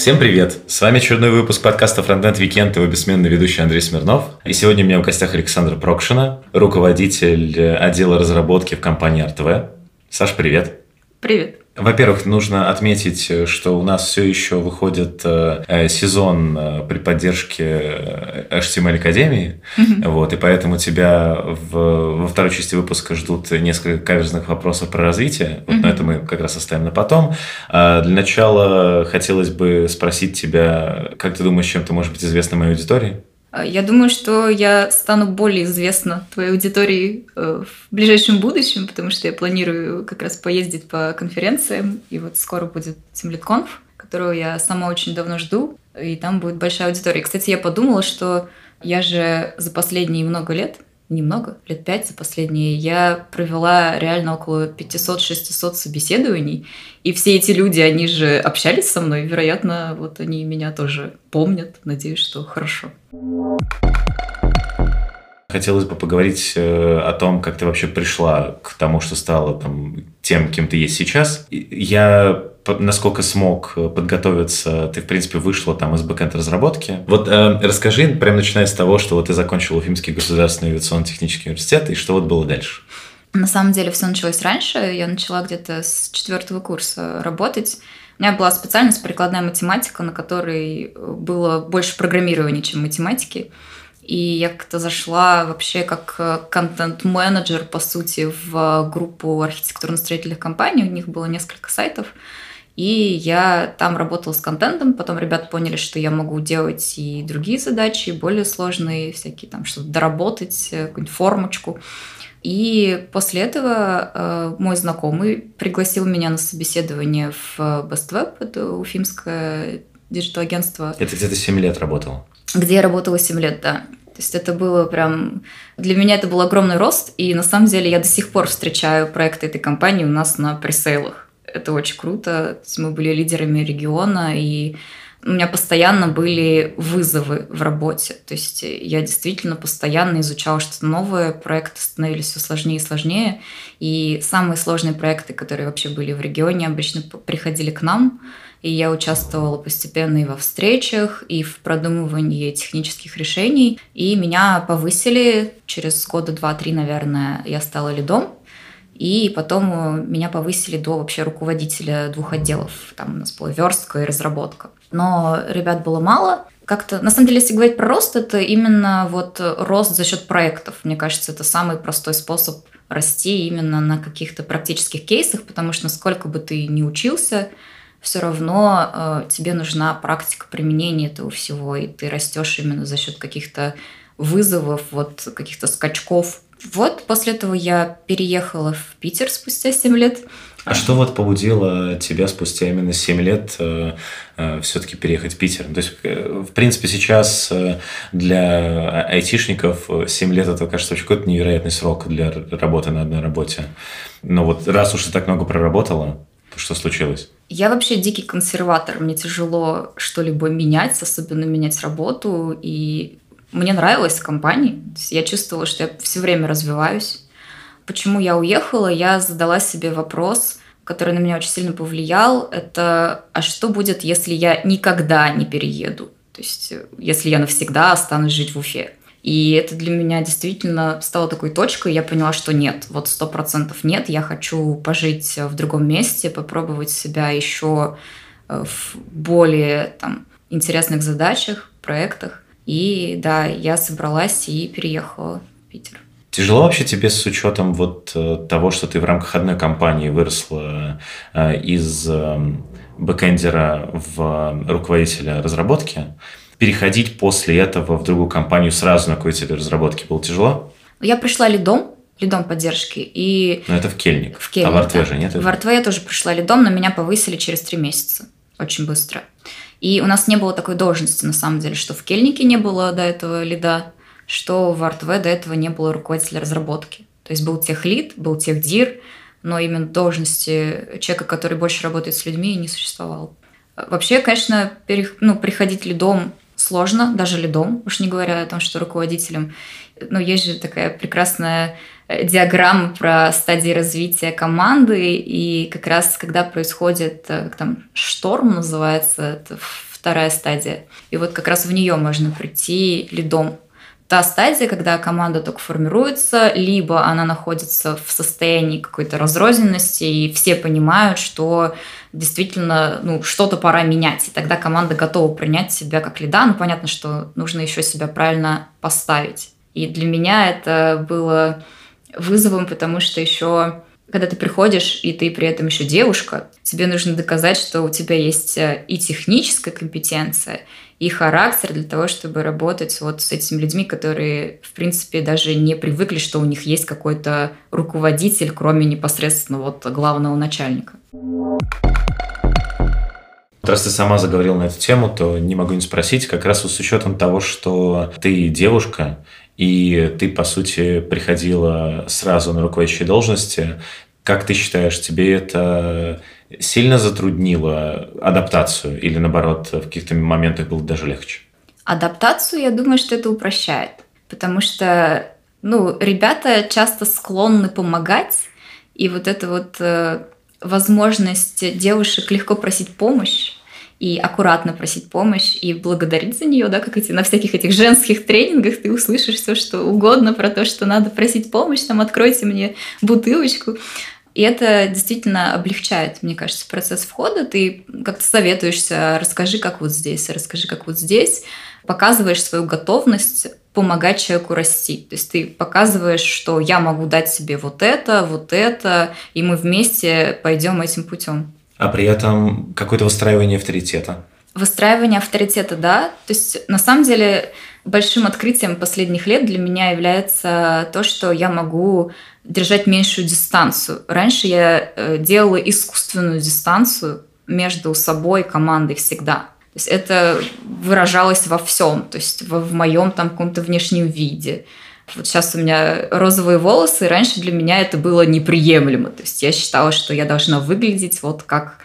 Всем привет! С вами очередной выпуск подкаста Frontend Weekend, его бессменный ведущий Андрей Смирнов. И сегодня у меня в гостях Александр Прокшина, руководитель отдела разработки в компании RTV. Саш, привет! Привет! Во-первых, нужно отметить, что у нас все еще выходит э, сезон э, при поддержке э, HTML Академии, mm-hmm. вот, и поэтому тебя в, во второй части выпуска ждут несколько каверзных вопросов про развитие, вот, mm-hmm. но это мы как раз оставим на потом. А для начала хотелось бы спросить тебя, как ты думаешь, чем ты можешь быть известна моей аудитории? А, я думаю, что я стану более известна твоей аудитории э, в ближайшем будущем, потому что я планирую как раз поездить по конференциям, и вот скоро будет TeamLead которую я сама очень давно жду, и там будет большая аудитория. Кстати, я подумала, что я же за последние много лет немного, лет пять за последние, я провела реально около 500-600 собеседований, и все эти люди, они же общались со мной, вероятно, вот они меня тоже помнят, надеюсь, что хорошо. Хотелось бы поговорить э, о том, как ты вообще пришла к тому, что стала там, тем, кем ты есть сейчас. Я насколько смог э, подготовиться, ты, в принципе, вышла там из бэкэнд разработки. Вот э, расскажи, прям начиная с того, что вот ты закончил Уфимский государственный авиационно-технический университет, и что вот было дальше? На самом деле все началось раньше. Я начала где-то с четвертого курса работать. У меня была специальность прикладная математика, на которой было больше программирования, чем математики. И я как-то зашла вообще как э, контент-менеджер, по сути, в группу архитектурно-строительных компаний. У них было несколько сайтов. И я там работала с контентом, потом ребята поняли, что я могу делать и другие задачи, более сложные, всякие там что-то доработать, э, какую-нибудь формочку. И после этого э, мой знакомый пригласил меня на собеседование в Best Web, это уфимское диджитал-агентство. Это где-то 7 лет работал? Где я работала 7 лет, да. То есть это было прям... Для меня это был огромный рост, и на самом деле я до сих пор встречаю проекты этой компании у нас на пресейлах это очень круто. Мы были лидерами региона, и у меня постоянно были вызовы в работе. То есть я действительно постоянно изучала что-то новое, проекты становились все сложнее и сложнее. И самые сложные проекты, которые вообще были в регионе, обычно приходили к нам. И я участвовала постепенно и во встречах, и в продумывании технических решений. И меня повысили через года два-три, наверное, я стала лидом и потом э, меня повысили до вообще руководителя двух отделов. Там у нас была верстка и разработка. Но ребят было мало. Как-то, на самом деле, если говорить про рост, это именно вот рост за счет проектов. Мне кажется, это самый простой способ расти именно на каких-то практических кейсах, потому что насколько бы ты ни учился, все равно э, тебе нужна практика применения этого всего, и ты растешь именно за счет каких-то вызовов, вот каких-то скачков вот после этого я переехала в Питер спустя 7 лет. А что вот побудило тебя спустя именно 7 лет э, э, все-таки переехать в Питер? То есть, э, в принципе, сейчас э, для айтишников 7 лет это, кажется, очень какой-то невероятный срок для работы на одной работе. Но вот раз уж ты так много проработала, то что случилось? Я вообще дикий консерватор. Мне тяжело что-либо менять, особенно менять работу. И мне нравилось в компании. Я чувствовала, что я все время развиваюсь. Почему я уехала? Я задала себе вопрос, который на меня очень сильно повлиял. Это, а что будет, если я никогда не перееду? То есть, если я навсегда останусь жить в Уфе. И это для меня действительно стало такой точкой. Я поняла, что нет, вот сто процентов нет. Я хочу пожить в другом месте, попробовать себя еще э, в более там, интересных задачах, проектах. И да, я собралась и переехала в Питер. Тяжело вообще тебе с учетом вот э, того, что ты в рамках одной компании выросла э, из эм, бэкэндера в руководителя разработки, переходить после этого в другую компанию сразу на руководителя разработки было тяжело? Я пришла лидом, лидом поддержки. И... Но это в Кельник. В Кельник, а в Артве да. же нет? В Артве я тоже пришла лидом, но меня повысили через три месяца. Очень быстро. И у нас не было такой должности, на самом деле, что в Кельнике не было до этого лида, что в АртВ до этого не было руководителя разработки. То есть был техлид, был техдир, но именно должности человека, который больше работает с людьми, не существовало. Вообще, конечно, пере, ну, приходить лидом сложно, даже лидом, уж не говоря о том, что руководителем. Но есть же такая прекрасная диаграммы про стадии развития команды, и как раз когда происходит, э, как там, шторм называется, это вторая стадия. И вот как раз в нее можно прийти лидом. Та стадия, когда команда только формируется, либо она находится в состоянии какой-то разрозненности, и все понимают, что действительно ну, что-то пора менять. И тогда команда готова принять себя как лида. Ну, понятно, что нужно еще себя правильно поставить. И для меня это было вызовом, потому что еще когда ты приходишь, и ты при этом еще девушка, тебе нужно доказать, что у тебя есть э, и техническая компетенция, и характер для того, чтобы работать вот с этими людьми, которые, в принципе, даже не привыкли, что у них есть какой-то руководитель, кроме непосредственно вот главного начальника. Раз ты сама заговорила на эту тему, то не могу не спросить, как раз с учетом того, что ты девушка, и ты, по сути, приходила сразу на руководящие должности. Как ты считаешь, тебе это сильно затруднило адаптацию или, наоборот, в каких-то моментах было даже легче? Адаптацию, я думаю, что это упрощает, потому что ну, ребята часто склонны помогать, и вот эта вот э, возможность девушек легко просить помощь, и аккуратно просить помощь и благодарить за нее, да, как эти на всяких этих женских тренингах ты услышишь все, что угодно про то, что надо просить помощь, там, откройте мне бутылочку. И это действительно облегчает, мне кажется, процесс входа. Ты как-то советуешься, расскажи, как вот здесь, расскажи, как вот здесь. Показываешь свою готовность помогать человеку расти. То есть ты показываешь, что я могу дать себе вот это, вот это, и мы вместе пойдем этим путем а при этом какое-то выстраивание авторитета. Выстраивание авторитета, да. То есть, на самом деле, большим открытием последних лет для меня является то, что я могу держать меньшую дистанцию. Раньше я э, делала искусственную дистанцию между собой и командой всегда. То есть это выражалось во всем, то есть в, в моем там каком-то внешнем виде. Вот сейчас у меня розовые волосы, и раньше для меня это было неприемлемо. То есть я считала, что я должна выглядеть вот как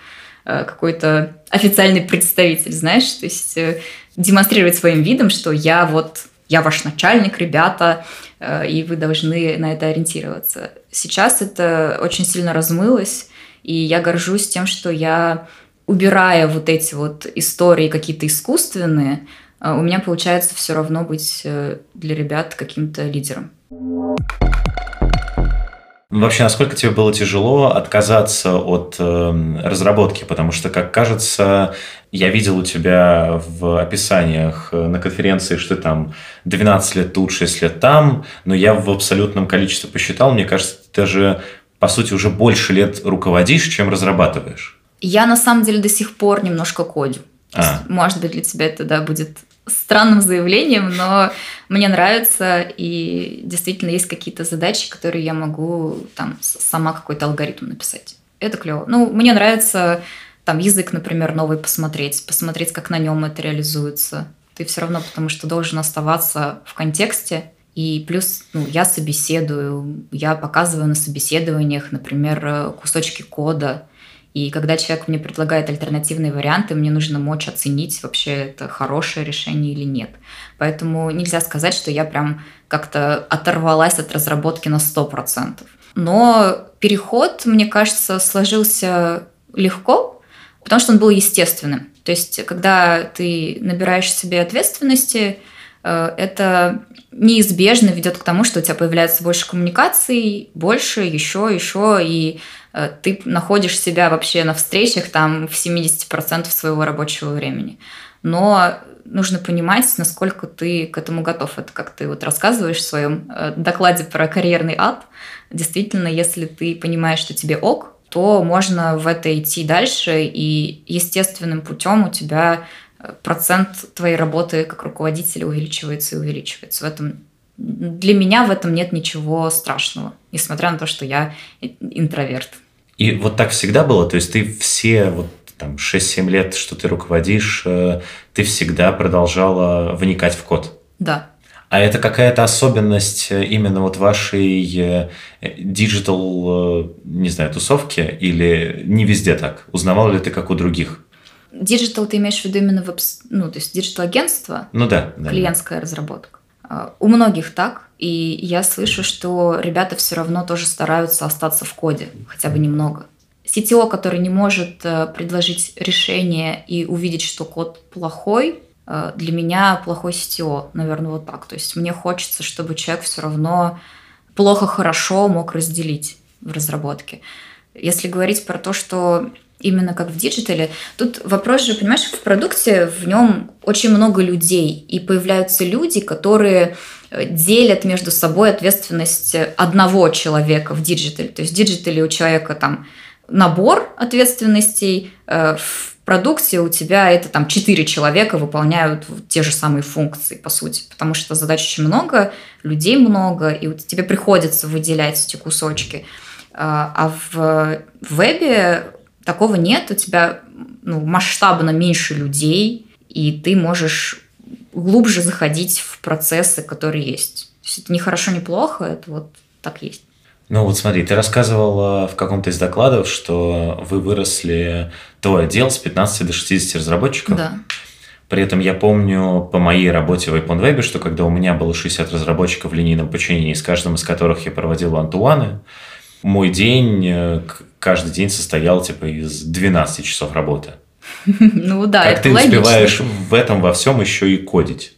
э, какой-то официальный представитель, знаешь, то есть э, демонстрировать своим видом, что я вот я ваш начальник, ребята, э, и вы должны на это ориентироваться. Сейчас это очень сильно размылось, и я горжусь тем, что я, убирая вот эти вот истории какие-то искусственные, у меня получается все равно быть э, для ребят каким-то лидером. Ну, вообще, насколько тебе было тяжело отказаться от э, разработки? Потому что, как кажется, я видел у тебя в описаниях э, на конференции, что ты там 12 лет тут, 6 лет там, но я в абсолютном количестве посчитал, мне кажется, ты даже, по сути, уже больше лет руководишь, чем разрабатываешь. Я, на самом деле, до сих пор немножко кодю. А. Может быть, для тебя это да, будет странным заявлением, но мне нравится, и действительно есть какие-то задачи, которые я могу там сама какой-то алгоритм написать. Это клево. Ну, мне нравится там язык, например, новый посмотреть, посмотреть, как на нем это реализуется. Ты все равно, потому что должен оставаться в контексте. И плюс ну, я собеседую, я показываю на собеседованиях, например, кусочки кода, и когда человек мне предлагает альтернативные варианты, мне нужно мочь оценить, вообще это хорошее решение или нет. Поэтому нельзя сказать, что я прям как-то оторвалась от разработки на 100%. Но переход, мне кажется, сложился легко, потому что он был естественным. То есть, когда ты набираешь себе ответственности, это неизбежно ведет к тому, что у тебя появляется больше коммуникаций, больше, еще, еще, и Э, ты находишь себя вообще на встречах там в 70% своего рабочего времени. Но нужно понимать, насколько ты к этому готов. Это как ты вот рассказываешь в своем э, докладе про карьерный ад. Действительно, если ты понимаешь, что тебе ок, то можно в это идти дальше, и естественным путем у тебя э, процент твоей работы как руководителя увеличивается и увеличивается. В этом для меня в этом нет ничего страшного, несмотря на то, что я интроверт. И вот так всегда было? То есть ты все вот там 6-7 лет, что ты руководишь, э, ты всегда продолжала вникать в код? Да. А это какая-то особенность э, именно вот вашей диджитал, э, не знаю, тусовки или не везде так? Узнавал ли ты, как у других? Диджитал ты имеешь в виду именно веб, ну, то есть диджитал агентство? Ну да. да клиентская да. разработка. А, у многих так, и я слышу, что ребята все равно тоже стараются остаться в коде, хотя бы немного. CTO, который не может э, предложить решение и увидеть, что код плохой, э, для меня плохой CTO, наверное, вот так. То есть мне хочется, чтобы человек все равно плохо-хорошо мог разделить в разработке. Если говорить про то, что именно как в диджитале, тут вопрос же, понимаешь, в продукте в нем очень много людей, и появляются люди, которые э, делят между собой ответственность одного человека в диджитале. То есть в диджитале у человека там набор ответственностей, э, в продукте у тебя это там четыре человека выполняют те же самые функции, по сути, потому что задач очень много, людей много, и тебе приходится выделять эти кусочки. А, а в вебе такого нет, у тебя ну, масштабно меньше людей, и ты можешь глубже заходить в процессы, которые есть. То есть это не хорошо, не плохо, это вот так есть. Ну вот смотри, ты рассказывала в каком-то из докладов, что вы выросли, твой отдел с 15 до 60 разработчиков. Да. При этом я помню по моей работе в iPhone что когда у меня было 60 разработчиков в линейном подчинении, с каждым из которых я проводил антуаны, мой день э, каждый день состоял типа из 12 часов работы. Ну да, Как ты успеваешь в этом во всем еще и кодить?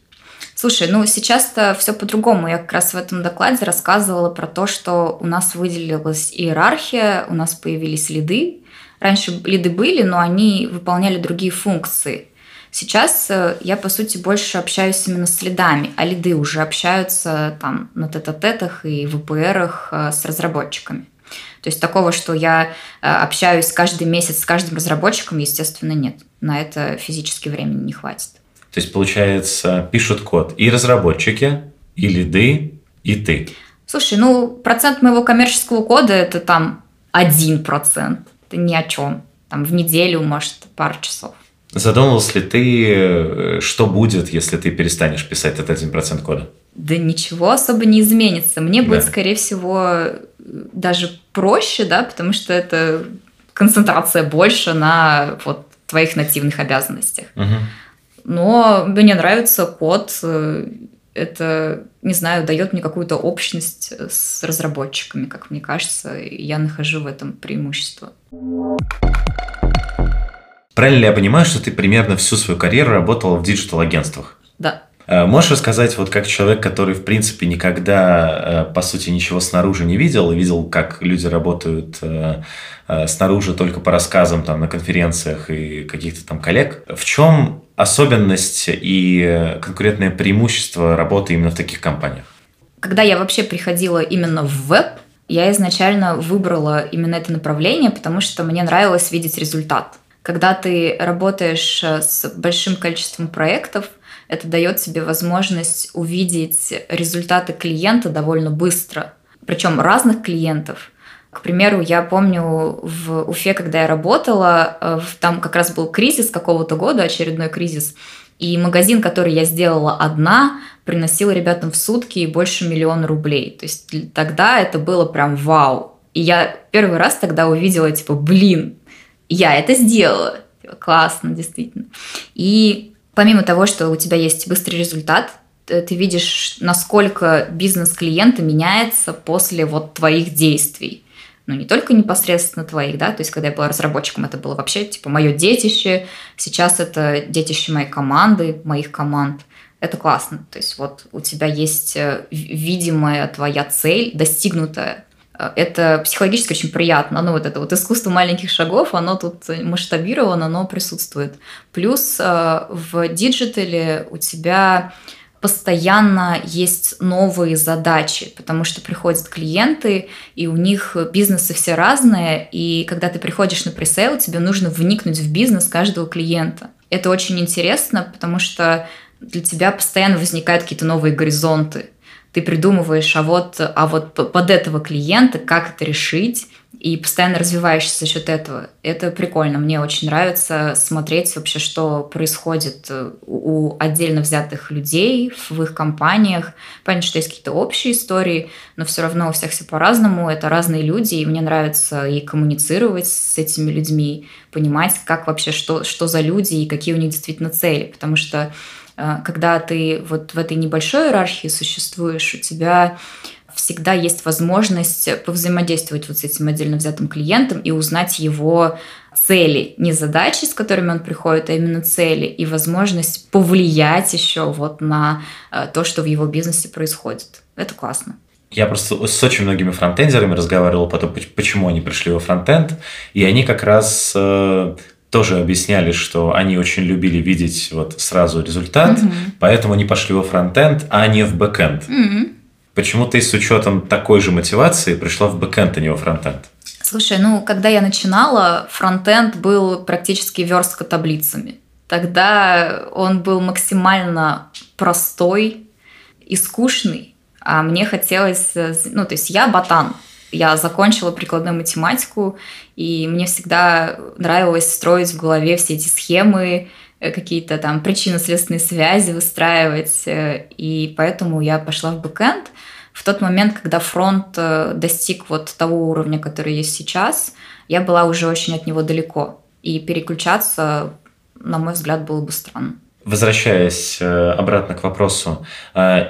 Слушай, ну сейчас-то все по-другому. Я как раз в этом докладе рассказывала про то, что у нас выделилась иерархия, у нас появились лиды. Раньше лиды были, но они выполняли другие функции. Сейчас э, я, по сути, больше общаюсь именно с лидами, а лиды уже общаются там на тет-а-тетах и ВПРах э, с разработчиками. То есть такого, что я э, общаюсь каждый месяц с каждым разработчиком, естественно, нет. На это физически времени не хватит. То есть, получается, пишут код и разработчики, и лиды, и ты. Слушай, ну, процент моего коммерческого кода – это там один процент. Это ни о чем. Там в неделю, может, пару часов. Задумывался ли ты, э, что будет, если ты перестанешь писать этот один процент кода? Да ничего особо не изменится. Мне да. будет, скорее всего, даже проще, да, потому что это концентрация больше на вот твоих нативных обязанностях. Угу. Но мне нравится код, э, это, не знаю, дает мне какую-то общность с разработчиками, как мне кажется, и я нахожу в этом преимущество. Правильно ли я понимаю, что ты примерно всю свою карьеру работала в диджитал-агентствах? Да. Э, можешь рассказать, вот как человек, который, в принципе, никогда, э, по сути, ничего снаружи не видел, и видел, как люди работают э, снаружи только по рассказам там, на конференциях и каких-то там коллег, в чем особенность и конкурентное преимущество работы именно в таких компаниях? Когда я вообще приходила именно в веб, я изначально выбрала именно это направление, потому что мне нравилось видеть результат. Когда ты работаешь с большим количеством проектов, это дает тебе возможность увидеть результаты клиента довольно быстро. Причем разных клиентов. К примеру, я помню в Уфе, когда я работала, э, там как раз был кризис какого-то года, очередной кризис, и магазин, который я сделала одна, приносил ребятам в сутки больше миллиона рублей. То есть тогда это было прям вау. И я первый раз тогда увидела, типа, блин, я это сделала. Типа, классно, действительно. И помимо того, что у тебя есть быстрый результат, ты видишь, насколько бизнес клиента меняется после вот твоих действий. Ну, не только непосредственно твоих, да, то есть, когда я была разработчиком, это было вообще, типа, мое детище, сейчас это детище моей команды, моих команд. Это классно. То есть, вот у тебя есть э, видимая твоя цель, достигнутая, это психологически очень приятно. Ну, вот это вот искусство маленьких шагов, оно тут масштабировано, оно присутствует. Плюс э, в диджитале у тебя постоянно есть новые задачи, потому что приходят клиенты, и у них бизнесы все разные, и когда ты приходишь на пресейл, тебе нужно вникнуть в бизнес каждого клиента. Это очень интересно, потому что для тебя постоянно возникают какие-то новые горизонты ты придумываешь, а вот, а вот под этого клиента, как это решить, и постоянно развиваешься за счет этого. Это прикольно. Мне очень нравится смотреть вообще, что происходит э, у отдельно взятых людей в их компаниях. Понятно, что есть какие-то общие истории, но все равно у всех все по-разному. Это разные люди, и мне нравится и коммуницировать с этими людьми, понимать, как вообще, что, что за люди и какие у них действительно цели. Потому что когда ты вот в этой небольшой иерархии существуешь, у тебя всегда есть возможность повзаимодействовать вот с этим отдельно взятым клиентом и узнать его цели, не задачи, с которыми он приходит, а именно цели и возможность повлиять еще вот на э, то, что в его бизнесе происходит. Это классно. Я просто с очень многими фронтендерами разговаривал потом, почему они пришли во фронтенд, и они как раз э, тоже объясняли, что они очень любили видеть вот сразу результат, угу. поэтому они пошли во фронтенд, а не в бэкенд. Угу. Почему ты с учетом такой же мотивации пришла в бэкенд, а не во фронтенд? Слушай, ну, когда я начинала, фронтенд был практически верстка таблицами. Тогда он был максимально простой и скучный, а мне хотелось, ну, то есть я ботан, я закончила прикладную математику, и мне всегда нравилось строить в голове все эти схемы, э, какие-то там причинно-следственные связи выстраивать, э, и поэтому я пошла в бэкэнд. В тот момент, когда фронт э, достиг вот того уровня, который есть сейчас, я была уже очень от него далеко. И переключаться, на мой взгляд, было бы странно. Возвращаясь обратно к вопросу,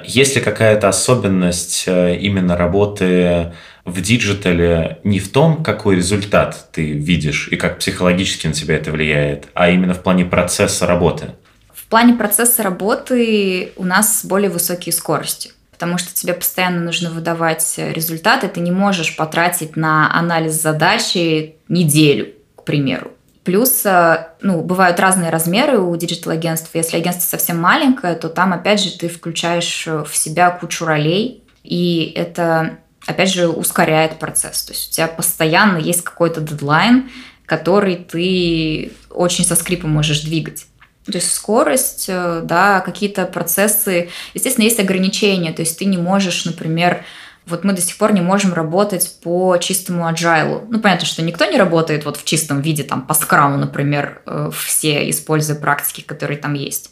есть ли какая-то особенность именно работы в диджитале не в том, какой результат ты видишь и как психологически на тебя это влияет, а именно в плане процесса работы? В плане процесса работы у нас более высокие скорости потому что тебе постоянно нужно выдавать результаты, ты не можешь потратить на анализ задачи неделю, к примеру. Плюс, э, ну, бывают разные размеры у диджитал-агентств. Если агентство совсем маленькое, то там, опять же, ты включаешь в себя кучу ролей, и это опять же, ускоряет процесс. То есть у тебя постоянно есть какой-то дедлайн, который ты очень со скрипом можешь двигать. То есть скорость, э, да, какие-то процессы. Естественно, есть ограничения. То есть ты не можешь, например, вот мы до сих пор не можем работать по чистому agile. Ну, понятно, что никто не работает вот в чистом виде, там, по скраму, например, э, все, используя практики, которые там есть.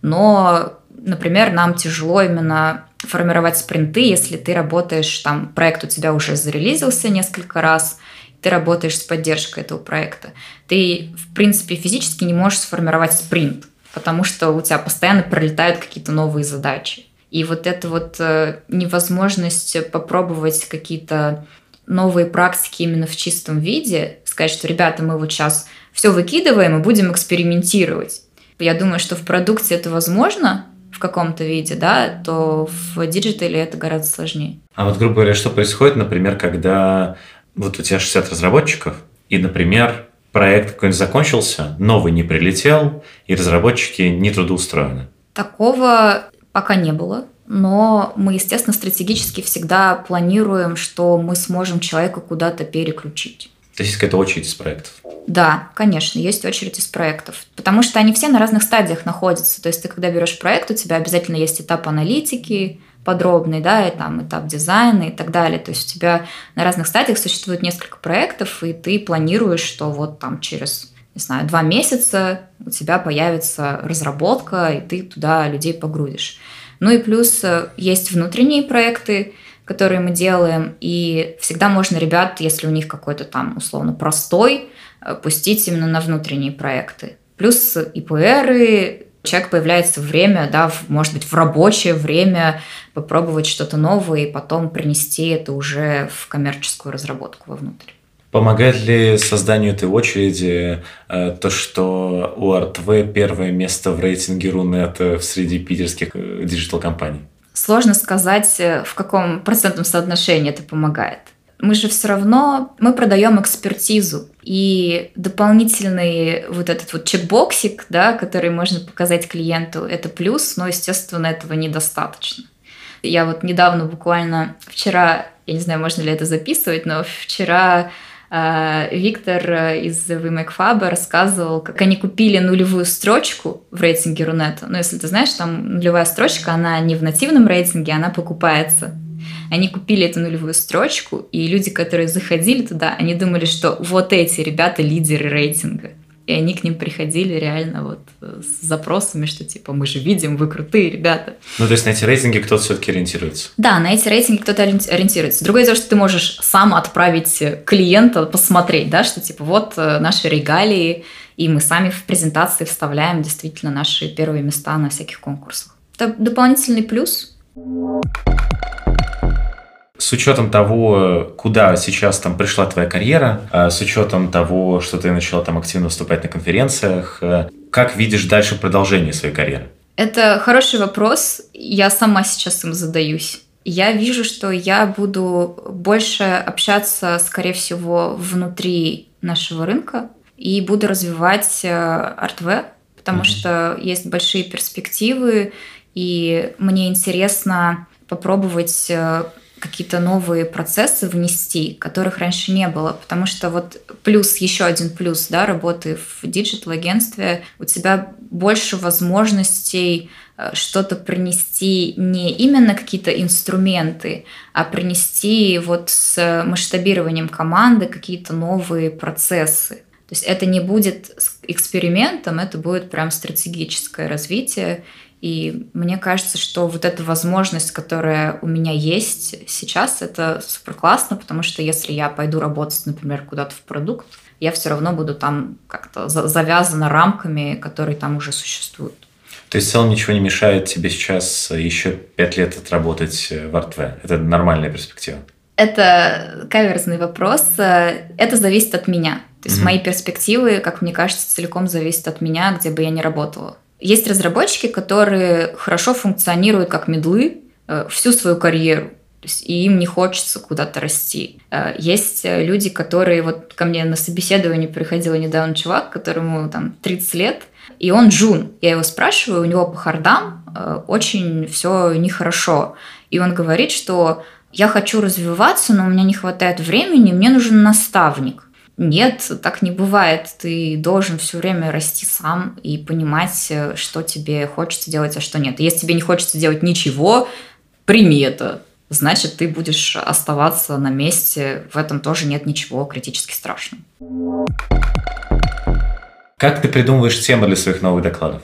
Но, например, нам тяжело именно формировать спринты, если ты работаешь, там, проект у тебя уже зарелизился несколько раз, ты работаешь с поддержкой этого проекта. Ты, в принципе, физически не можешь сформировать спринт, потому что у тебя постоянно пролетают какие-то новые задачи. И вот эта вот э, невозможность попробовать какие-то новые практики именно в чистом виде, сказать, что, ребята, мы вот сейчас все выкидываем и будем экспериментировать. Я думаю, что в продукте это возможно, в каком-то виде, да, то в диджитале это гораздо сложнее. А вот, грубо говоря, что происходит, например, когда вот у тебя 60 разработчиков, и, например, проект какой-нибудь закончился, новый не прилетел, и разработчики не трудоустроены? Такого пока не было. Но мы, естественно, стратегически всегда планируем, что мы сможем человека куда-то переключить. То есть какая-то очередь из проектов? Да, конечно, есть очередь из проектов. Потому что они все на разных стадиях находятся. То есть ты, когда берешь проект, у тебя обязательно есть этап аналитики, подробный, да, и там этап дизайна и так далее. То есть у тебя на разных стадиях существует несколько проектов, и ты планируешь, что вот там через не знаю, два месяца у тебя появится разработка, и ты туда людей погрузишь. Ну и плюс э, есть внутренние проекты, которые мы делаем, и всегда можно ребят, если у них какой-то там условно простой, э, пустить именно на внутренние проекты. Плюс ИПРы, человек появляется время, да, может быть, в рабочее время попробовать что-то новое и потом принести это уже в коммерческую разработку вовнутрь. Помогает ли созданию этой очереди э, то, что у РТВ первое место в рейтинге Рунета среди питерских э, диджитал-компаний? Сложно сказать, э, в каком процентном соотношении это помогает. Мы же все равно, мы продаем экспертизу. И дополнительный вот этот вот чекбоксик, да, который можно показать клиенту, это плюс, но, естественно, этого недостаточно. Я вот недавно, буквально вчера, я не знаю, можно ли это записывать, но вчера Виктор э, из VMakeFab рассказывал, как они купили нулевую строчку в рейтинге Рунета. Ну, если ты знаешь, там нулевая строчка, она не в нативном рейтинге, она покупается. Они купили эту нулевую строчку, и люди, которые заходили туда, они думали, что вот эти ребята лидеры рейтинга. И они к ним приходили реально вот э, с запросами, что типа мы же видим, вы крутые ребята. Ну, то есть на эти рейтинги кто-то все-таки ориентируется? Да, на эти рейтинги кто-то ориентируется. Другое дело, что ты можешь сам отправить клиента посмотреть, да, что типа вот э, наши регалии, и мы сами в презентации вставляем действительно наши первые места на всяких конкурсах. Это дополнительный плюс. С учетом того, куда сейчас там пришла твоя карьера, а, с учетом того, что ты начала там активно выступать на конференциях, э, как видишь дальше продолжение своей карьеры? Это хороший вопрос. Я сама сейчас им задаюсь. Я вижу, что я буду больше общаться, скорее всего, внутри нашего рынка и буду развивать э, артве, потому mm-hmm. что есть большие перспективы, и мне интересно попробовать э, какие-то новые процессы внести, которых раньше не было. Потому что вот плюс, еще один плюс, да, работы в digital-агентстве, у тебя больше возможностей э, что-то принести не именно какие-то инструменты, а принести вот с масштабированием команды какие-то новые процессы. То есть это не будет экспериментом, это будет прям стратегическое развитие. И мне кажется, что вот эта возможность, которая у меня есть сейчас, это супер классно, потому что если я пойду работать, например, куда-то в продукт, я все равно буду там как-то завязана рамками, которые там уже существуют. То есть в целом ничего не мешает тебе сейчас еще пять лет отработать в Артве? Это нормальная перспектива? Это каверзный вопрос. Это зависит от меня. То есть mm-hmm. мои перспективы, как мне кажется, целиком зависят от меня, где бы я ни работала. Есть разработчики, которые хорошо функционируют как медлы э, всю свою карьеру. И им не хочется куда-то расти. Э, есть люди, которые... Вот ко мне на собеседование приходил недавно чувак, которому там 30 лет, и он джун. Я его спрашиваю, у него по хардам э, очень все нехорошо. И он говорит, что я хочу развиваться, но у меня не хватает времени, мне нужен наставник. Нет, так не бывает. Ты должен все время расти сам и понимать, э, что тебе хочется делать, а что нет. если тебе не хочется делать ничего, прими это. Значит, ты будешь оставаться на месте. В этом тоже нет ничего критически страшного. Как ты придумываешь темы для своих новых докладов?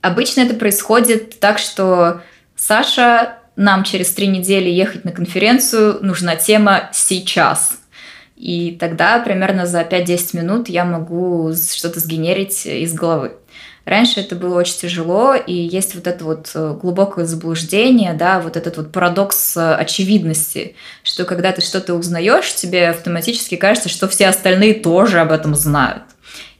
Обычно это происходит так, что Саша, нам через три недели ехать на конференцию, нужна тема сейчас – и тогда примерно за 5-10 минут я могу что-то сгенерить из головы. Раньше это было очень тяжело, и есть вот это вот э, глубокое заблуждение, да, вот этот вот парадокс э, очевидности, что когда ты что-то узнаешь, тебе автоматически кажется, что все остальные тоже об этом знают.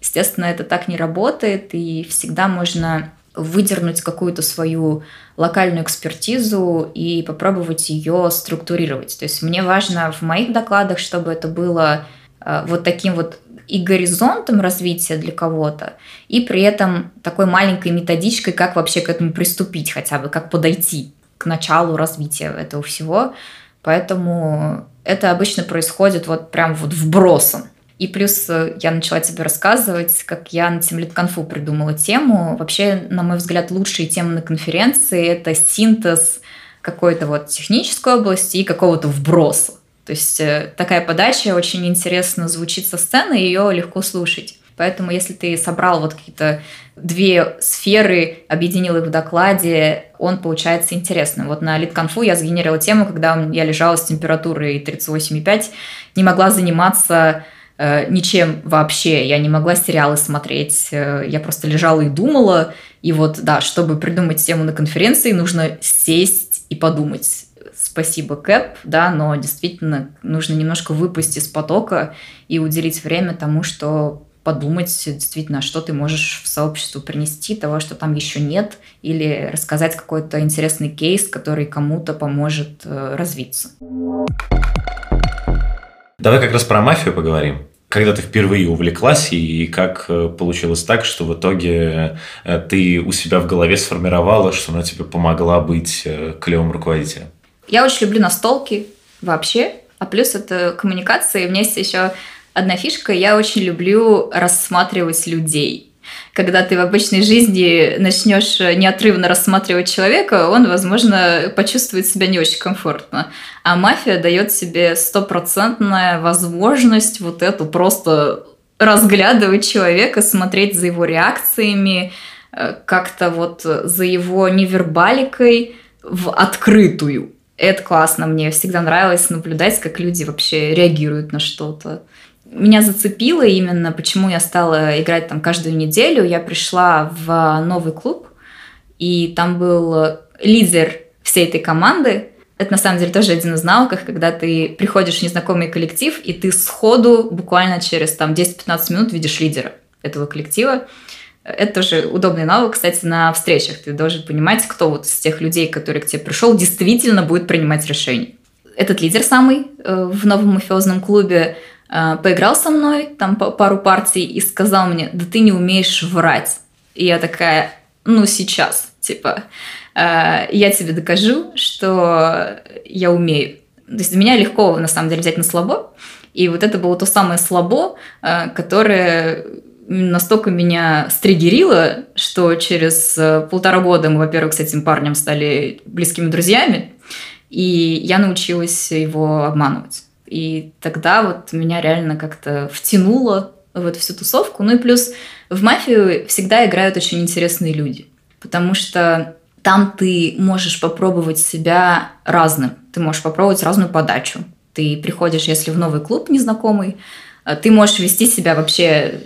Естественно, это так не работает, и всегда можно выдернуть какую-то свою локальную экспертизу и попробовать ее структурировать. То есть мне важно в моих докладах, чтобы это было э, вот таким вот и горизонтом развития для кого-то, и при этом такой маленькой методичкой, как вообще к этому приступить хотя бы, как подойти к началу развития этого всего. Поэтому это обычно происходит вот прям вот вбросом. И плюс э, я начала тебе рассказывать, как я на Тимлит-конфу придумала тему. Вообще, на мой взгляд, лучшие темы на конференции – это синтез какой-то вот технической области и какого-то вброса. То есть э, такая подача очень интересно звучит со сцены, ее легко слушать. Поэтому если ты собрал вот какие-то две сферы, объединил их в докладе, он получается интересным. Вот на лид-конфу я сгенерила тему, когда я лежала с температурой 38,5, не могла заниматься ничем вообще. Я не могла сериалы смотреть. Э, я просто лежала и думала. И вот, да, чтобы придумать тему на конференции, нужно сесть и подумать. Спасибо, Кэп, да, но действительно нужно немножко выпасть из потока и уделить время тому, что подумать действительно, что ты можешь в сообщество принести, того, что там еще нет, или рассказать какой-то интересный кейс, который кому-то поможет э, развиться. Давай как раз про мафию поговорим. Когда ты впервые увлеклась и как э, получилось так, что в итоге э, ты у себя в голове сформировала, что она тебе помогла быть э, клевым руководителем? Я очень люблю настолки вообще, а плюс это коммуникация. И у меня есть еще одна фишка. Я очень люблю рассматривать людей когда ты в обычной жизни начнешь неотрывно рассматривать человека, он, возможно, почувствует себя не очень комфортно. А мафия дает себе стопроцентная возможность вот эту просто разглядывать человека, смотреть за его реакциями, э, как-то вот за его невербаликой в открытую. Это классно, мне всегда нравилось наблюдать, как люди вообще реагируют на что-то меня зацепило именно, почему я стала играть там каждую неделю. Я пришла в новый клуб, и там был лидер всей этой команды, Это на самом деле тоже один из навыков, когда ты приходишь в незнакомый коллектив, и ты сходу буквально через там 10-15 минут видишь лидера этого коллектива. Это тоже удобный навык, кстати, на встречах. Ты должен понимать, кто вот из тех людей, который к тебе пришел, действительно будет принимать решения. Этот лидер самый э, в новом мафиозном клубе поиграл со мной там пару партий и сказал мне, да ты не умеешь врать. И я такая, ну сейчас, типа, э, я тебе докажу, что я умею. То есть меня легко, на самом деле, взять на слабо. И вот это было то самое слабо, которое настолько меня стригерило, что через э, полтора года мы, во-первых, с этим парнем стали близкими друзьями, и я научилась его обманывать. И тогда вот меня реально как-то втянуло в эту всю тусовку. Ну и плюс в мафию всегда играют очень интересные люди, потому что там ты можешь попробовать себя разным. Ты можешь попробовать разную подачу. Ты приходишь, если в новый клуб незнакомый, а ты можешь вести себя вообще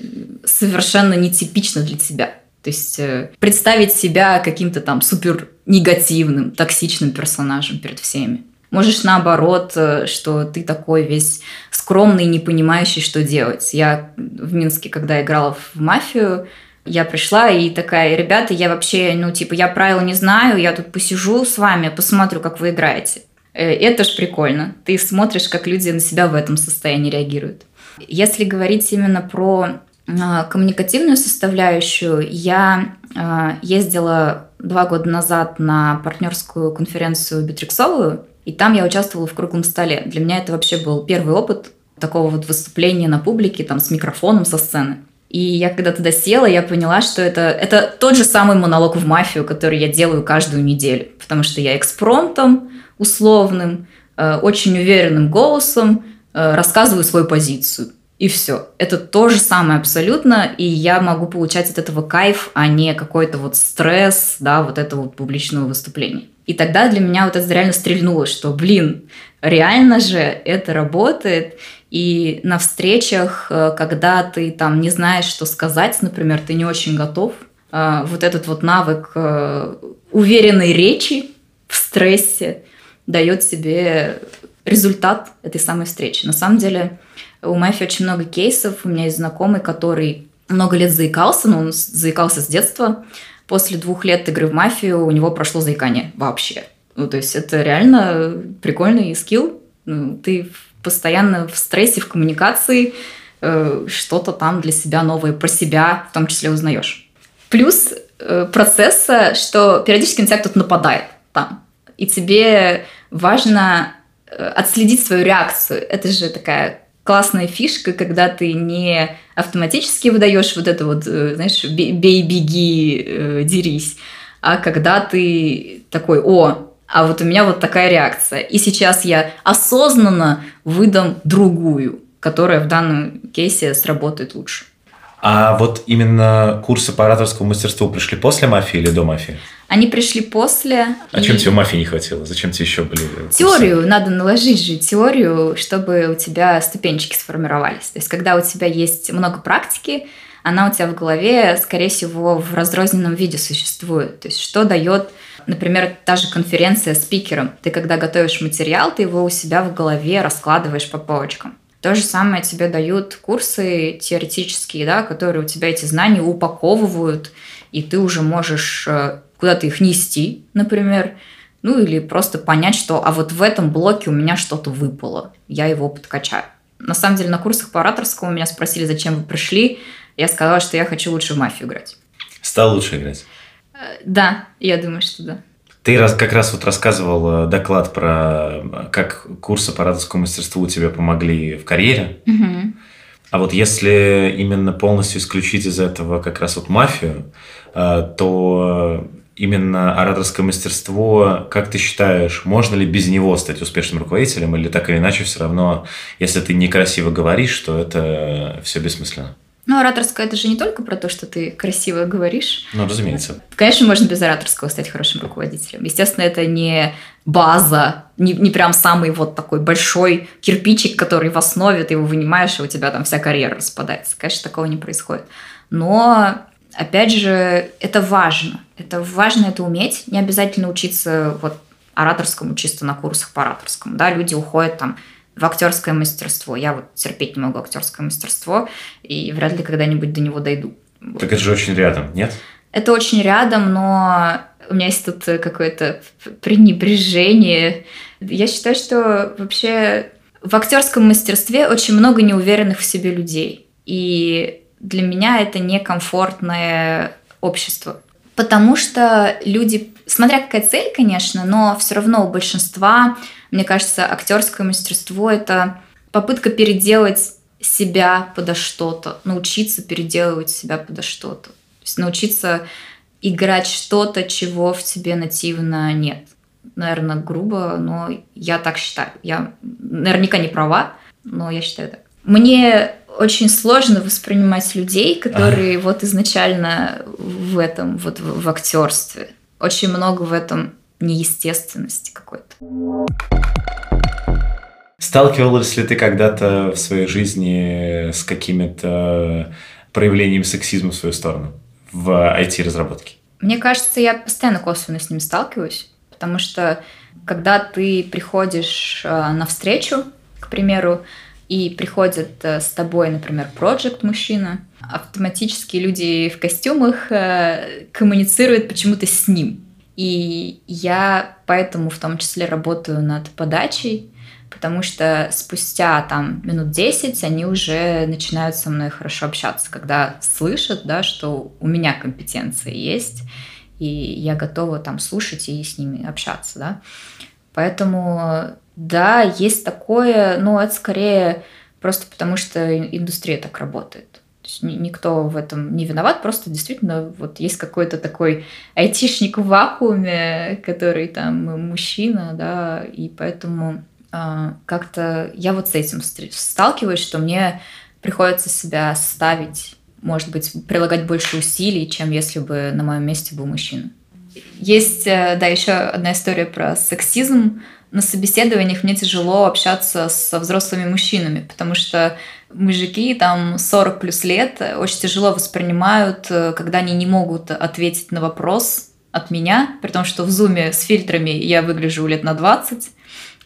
совершенно нетипично для тебя. То есть э, представить себя каким-то там супер негативным, токсичным персонажем перед всеми. Можешь наоборот, э, что ты такой весь скромный, не понимающий, что делать. Я в Минске, когда играла в мафию, я пришла и такая, ребята, я вообще, ну, типа, я правил не знаю, я тут посижу с вами, посмотрю, как вы играете. Э, это ж прикольно. Ты смотришь, как люди на себя в этом состоянии реагируют. Если говорить именно про а, коммуникативную составляющую, я а, ездила два года назад на партнерскую конференцию Битриксовую, и там я участвовала в круглом столе. Для меня это вообще был первый опыт такого вот выступления на публике, там, с микрофоном со сцены. И я когда туда села, я поняла, что это, это тот же самый монолог в мафию, который я делаю каждую неделю. Потому что я экспромтом условным, э, очень уверенным голосом Э, рассказываю свою позицию. И все. Это то же самое абсолютно, и я могу получать от этого кайф, а не какой-то вот стресс, да, вот этого публичного выступления. И тогда для меня вот это реально стрельнуло, что, блин, реально же это работает, и на встречах, э, когда ты там не знаешь, что сказать, например, ты не очень готов, э, вот этот вот навык уверенной речи в стрессе дает себе результат этой самой встречи. На самом деле у Мэфи очень много кейсов. У меня есть знакомый, который много лет заикался, но он заикался с детства. После двух лет игры в мафию у него прошло заикание вообще. Ну, то есть это реально прикольный скилл. Ну, ты постоянно в стрессе, в коммуникации, э, что-то там для себя новое про себя в том числе узнаешь. Плюс э, процесса, что периодически на тебя кто-то нападает там. И тебе важно Э, отследить свою реакцию. Это же такая классная фишка, когда ты не автоматически выдаешь вот это вот, э, знаешь, бей, беги, э, дерись, а когда ты такой, о, а вот у меня вот такая реакция. И сейчас я осознанно выдам другую, которая в данном кейсе сработает лучше. А вот именно курсы по ораторскому мастерству пришли после мафии или до мафии? Они пришли после. А и... чем тебе мафии не хватило? Зачем тебе еще были? Теорию курсы? надо наложить же теорию, чтобы у тебя ступенчики сформировались. То есть, когда у тебя есть много практики, она у тебя в голове, скорее всего, в разрозненном виде существует. То есть, что дает, например, та же конференция спикером. Ты, когда готовишь материал, ты его у себя в голове раскладываешь по полочкам. То же самое тебе дают курсы теоретические, да, которые у тебя эти знания упаковывают, и ты уже можешь э, куда-то их нести, например, ну или просто понять, что а вот в этом блоке у меня что-то выпало, я его подкачаю. На самом деле на курсах по ораторскому меня спросили, зачем вы пришли. Я сказала, что я хочу лучше в мафию играть. Стал лучше играть? Э, да, я думаю, что да. Ты раз, как раз вот рассказывал э, доклад про э, как курсы по ораторскому мастерству тебе помогли в карьере. Угу. А вот если именно полностью исключить из этого как раз вот мафию, э, то именно ораторское мастерство, как ты считаешь, можно ли без него стать успешным руководителем, или так или иначе все равно, если ты некрасиво говоришь, то это все бессмысленно? Ну, ораторское это же не только про то, что ты красиво говоришь. Ну, разумеется. Конечно, можно без ораторского стать хорошим руководителем. Естественно, это не база, не, не прям самый вот такой большой кирпичик, который в основе, ты его вынимаешь, и у тебя там вся карьера распадается. Конечно, такого не происходит. Но, опять же, это важно. Это важно это уметь. Не обязательно учиться вот ораторскому чисто на курсах по ораторскому. Да, люди уходят там в актерское мастерство. Я вот терпеть не могу актерское мастерство, и вряд ли когда-нибудь до него дойду. Так это же очень рядом, нет? Это очень рядом, но у меня есть тут какое-то пренебрежение. Я считаю, что вообще в актерском мастерстве очень много неуверенных в себе людей. И для меня это некомфортное общество. Потому что люди, смотря какая цель, конечно, но все равно у большинства, мне кажется, актерское мастерство это попытка переделать себя подо что-то, научиться переделывать себя подо что-то. То есть научиться играть что-то, чего в тебе нативно нет. Наверное, грубо, но я так считаю. Я наверняка не права, но я считаю так. Мне очень сложно воспринимать людей, которые а. вот изначально в этом, вот в, в актерстве. Очень много в этом неестественности какой-то. Сталкивалась ли ты когда-то в своей жизни с какими-то проявлениями сексизма в свою сторону в IT-разработке? Мне кажется, я постоянно косвенно с ним сталкиваюсь, потому что когда ты приходишь э, на встречу, к примеру, и приходит э, с тобой, например, проект мужчина, автоматически люди в костюмах э, коммуницируют почему-то с ним. И я поэтому в том числе работаю над подачей, потому что спустя там минут 10 они уже начинают со мной хорошо общаться, когда слышат, да, что у меня компетенции есть, и я готова там слушать и с ними общаться, да. Поэтому да, есть такое, но это скорее просто потому, что индустрия так работает. Никто в этом не виноват, просто действительно вот есть какой-то такой айтишник в вакууме, который там мужчина, да, и поэтому э, как-то я вот с этим сталкиваюсь, что мне приходится себя ставить, может быть, прилагать больше усилий, чем если бы на моем месте был мужчина. Есть, э, да, еще одна история про сексизм на собеседованиях мне тяжело общаться со взрослыми мужчинами, потому что мужики там 40 плюс лет очень тяжело воспринимают, э, когда они не могут ответить на вопрос от меня, при том, что в зуме с фильтрами я выгляжу лет на 20,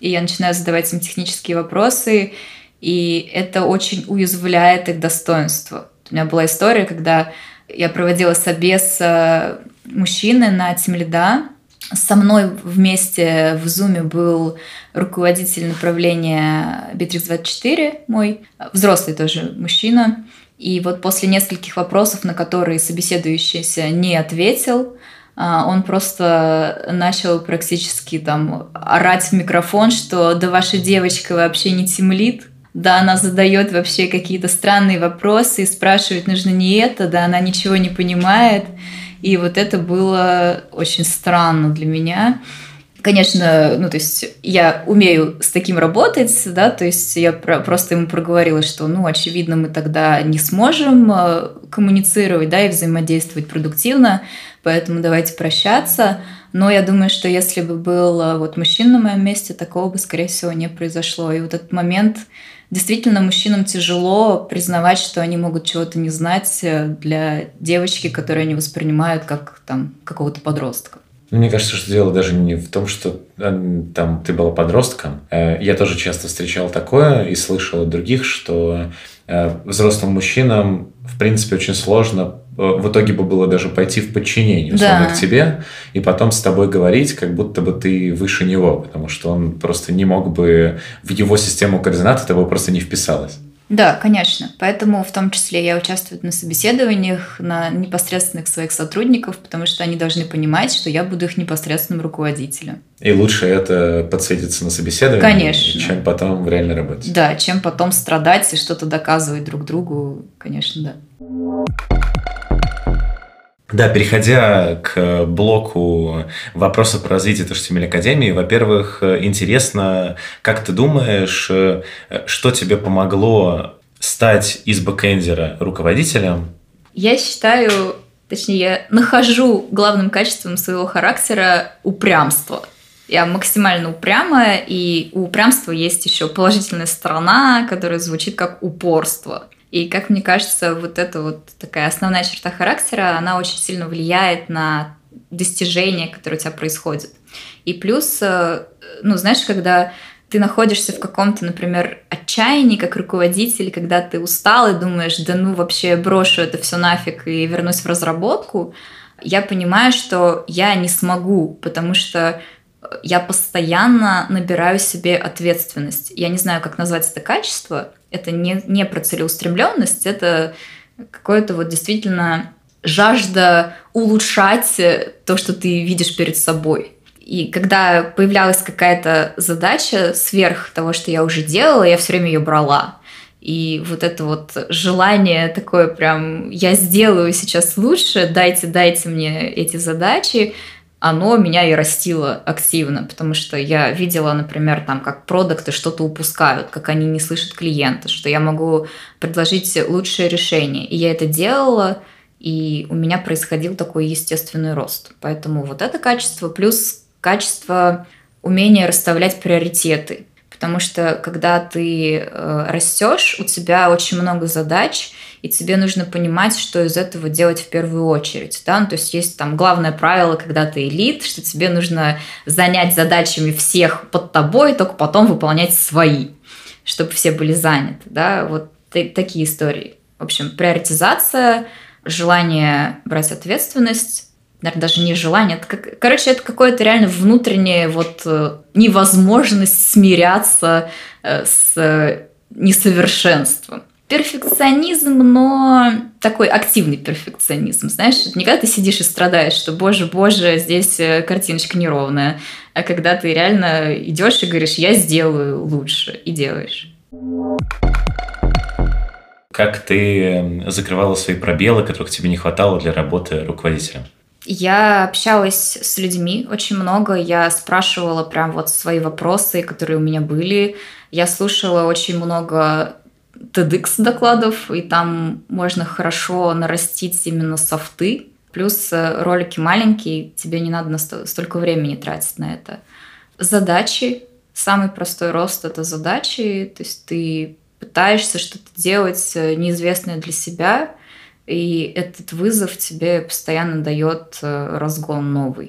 и я начинаю задавать им технические вопросы, и это очень уязвляет их достоинство. У меня была история, когда я проводила собес э, мужчины на Тимлида, со мной вместе в Зуме был руководитель направления Bittrex24 мой, взрослый тоже мужчина. И вот после нескольких вопросов, на которые собеседующийся не ответил, а, он просто начал практически там орать в микрофон, что да ваша девочка вообще не темлит, да она задает вообще какие-то странные вопросы и спрашивает, нужно не это, да она ничего не понимает. И вот это было очень странно для меня. Конечно, ну, то есть я умею с таким работать, да, то есть я про просто ему проговорила, что, ну, очевидно, мы тогда не сможем э, коммуницировать, да, и взаимодействовать продуктивно, поэтому давайте прощаться. Но я думаю, что если бы был э, вот мужчина на моем месте, такого бы, скорее всего, не произошло. И вот этот момент, действительно мужчинам тяжело признавать, что они могут чего-то не знать э, для девочки, которые они воспринимают как там какого-то подростка. Ну, мне кажется, что дело даже не в том, что э, там ты была подростком. Э, я тоже часто встречал такое и слышал от других, что взрослым мужчинам, в принципе, очень сложно в итоге бы было даже пойти в подчинение, условно, да. к тебе, и потом с тобой говорить, как будто бы ты выше него, потому что он просто не мог бы в его систему координат, это бы просто не вписалось. Да, конечно. Поэтому в том числе я участвую на собеседованиях на непосредственных своих сотрудников, потому что они должны понимать, что я буду их непосредственным руководителем. И лучше это подсветиться на собеседовании, конечно. чем потом в реальной работе. Да, чем потом страдать и что-то доказывать друг другу, конечно, да. Да, переходя к блоку вопросов про развитие HTML Академии, во-первых, интересно, как ты думаешь, что тебе помогло стать из бэкэндера руководителем? Я считаю, точнее, я нахожу главным качеством своего характера упрямство. Я максимально упрямая, и у упрямства есть еще положительная сторона, которая звучит как упорство. И, как мне кажется, вот эта вот такая основная черта характера, она очень сильно влияет на достижения, которые у тебя происходят. И плюс, э, ну, знаешь, когда ты находишься в каком-то, например, отчаянии как руководитель, когда ты устал и думаешь, да ну вообще брошу это все нафиг и вернусь в разработку, я понимаю, что я не смогу, потому что я постоянно набираю себе ответственность. Я не знаю, как назвать это качество. Это не, не про целеустремленность, это какое-то вот действительно жажда улучшать то, что ты видишь перед собой. И когда появлялась какая-то задача сверх того, что я уже делала, я все время ее брала. И вот это вот желание такое прям, я сделаю сейчас лучше, дайте, дайте мне эти задачи, оно меня и растило активно, потому что я видела, например, там, как продукты что-то упускают, как они не слышат клиента, что я могу предложить лучшее решение. И я это делала, и у меня происходил такой естественный рост. Поэтому вот это качество плюс качество умения расставлять приоритеты. Потому что когда ты э, растешь, у тебя очень много задач, и тебе нужно понимать, что из этого делать в первую очередь. Да? Ну, то есть есть там главное правило, когда ты элит, что тебе нужно занять задачами всех под тобой, только потом выполнять свои, чтобы все были заняты. Да? Вот такие истории. В общем, приоритизация, желание брать ответственность, наверное, даже не желание. Это как, короче, это какое-то реально внутреннее вот э, невозможность смиряться э, с несовершенством. Перфекционизм, но такой активный перфекционизм, знаешь, не когда ты сидишь и страдаешь, что, боже, боже, здесь э, картиночка неровная, а когда ты реально идешь и говоришь, я сделаю лучше, и делаешь. Как ты закрывала свои пробелы, которых тебе не хватало для работы руководителем? Я общалась с людьми очень много, я спрашивала прям вот свои вопросы, которые у меня были. Я слушала очень много TEDx докладов, и там можно хорошо нарастить именно софты. Плюс э, ролики маленькие, тебе не надо столько времени тратить на это. Задачи. Самый простой рост — это задачи. То есть ты пытаешься что-то делать э, неизвестное для себя — и этот вызов тебе постоянно дает э, разгон новый.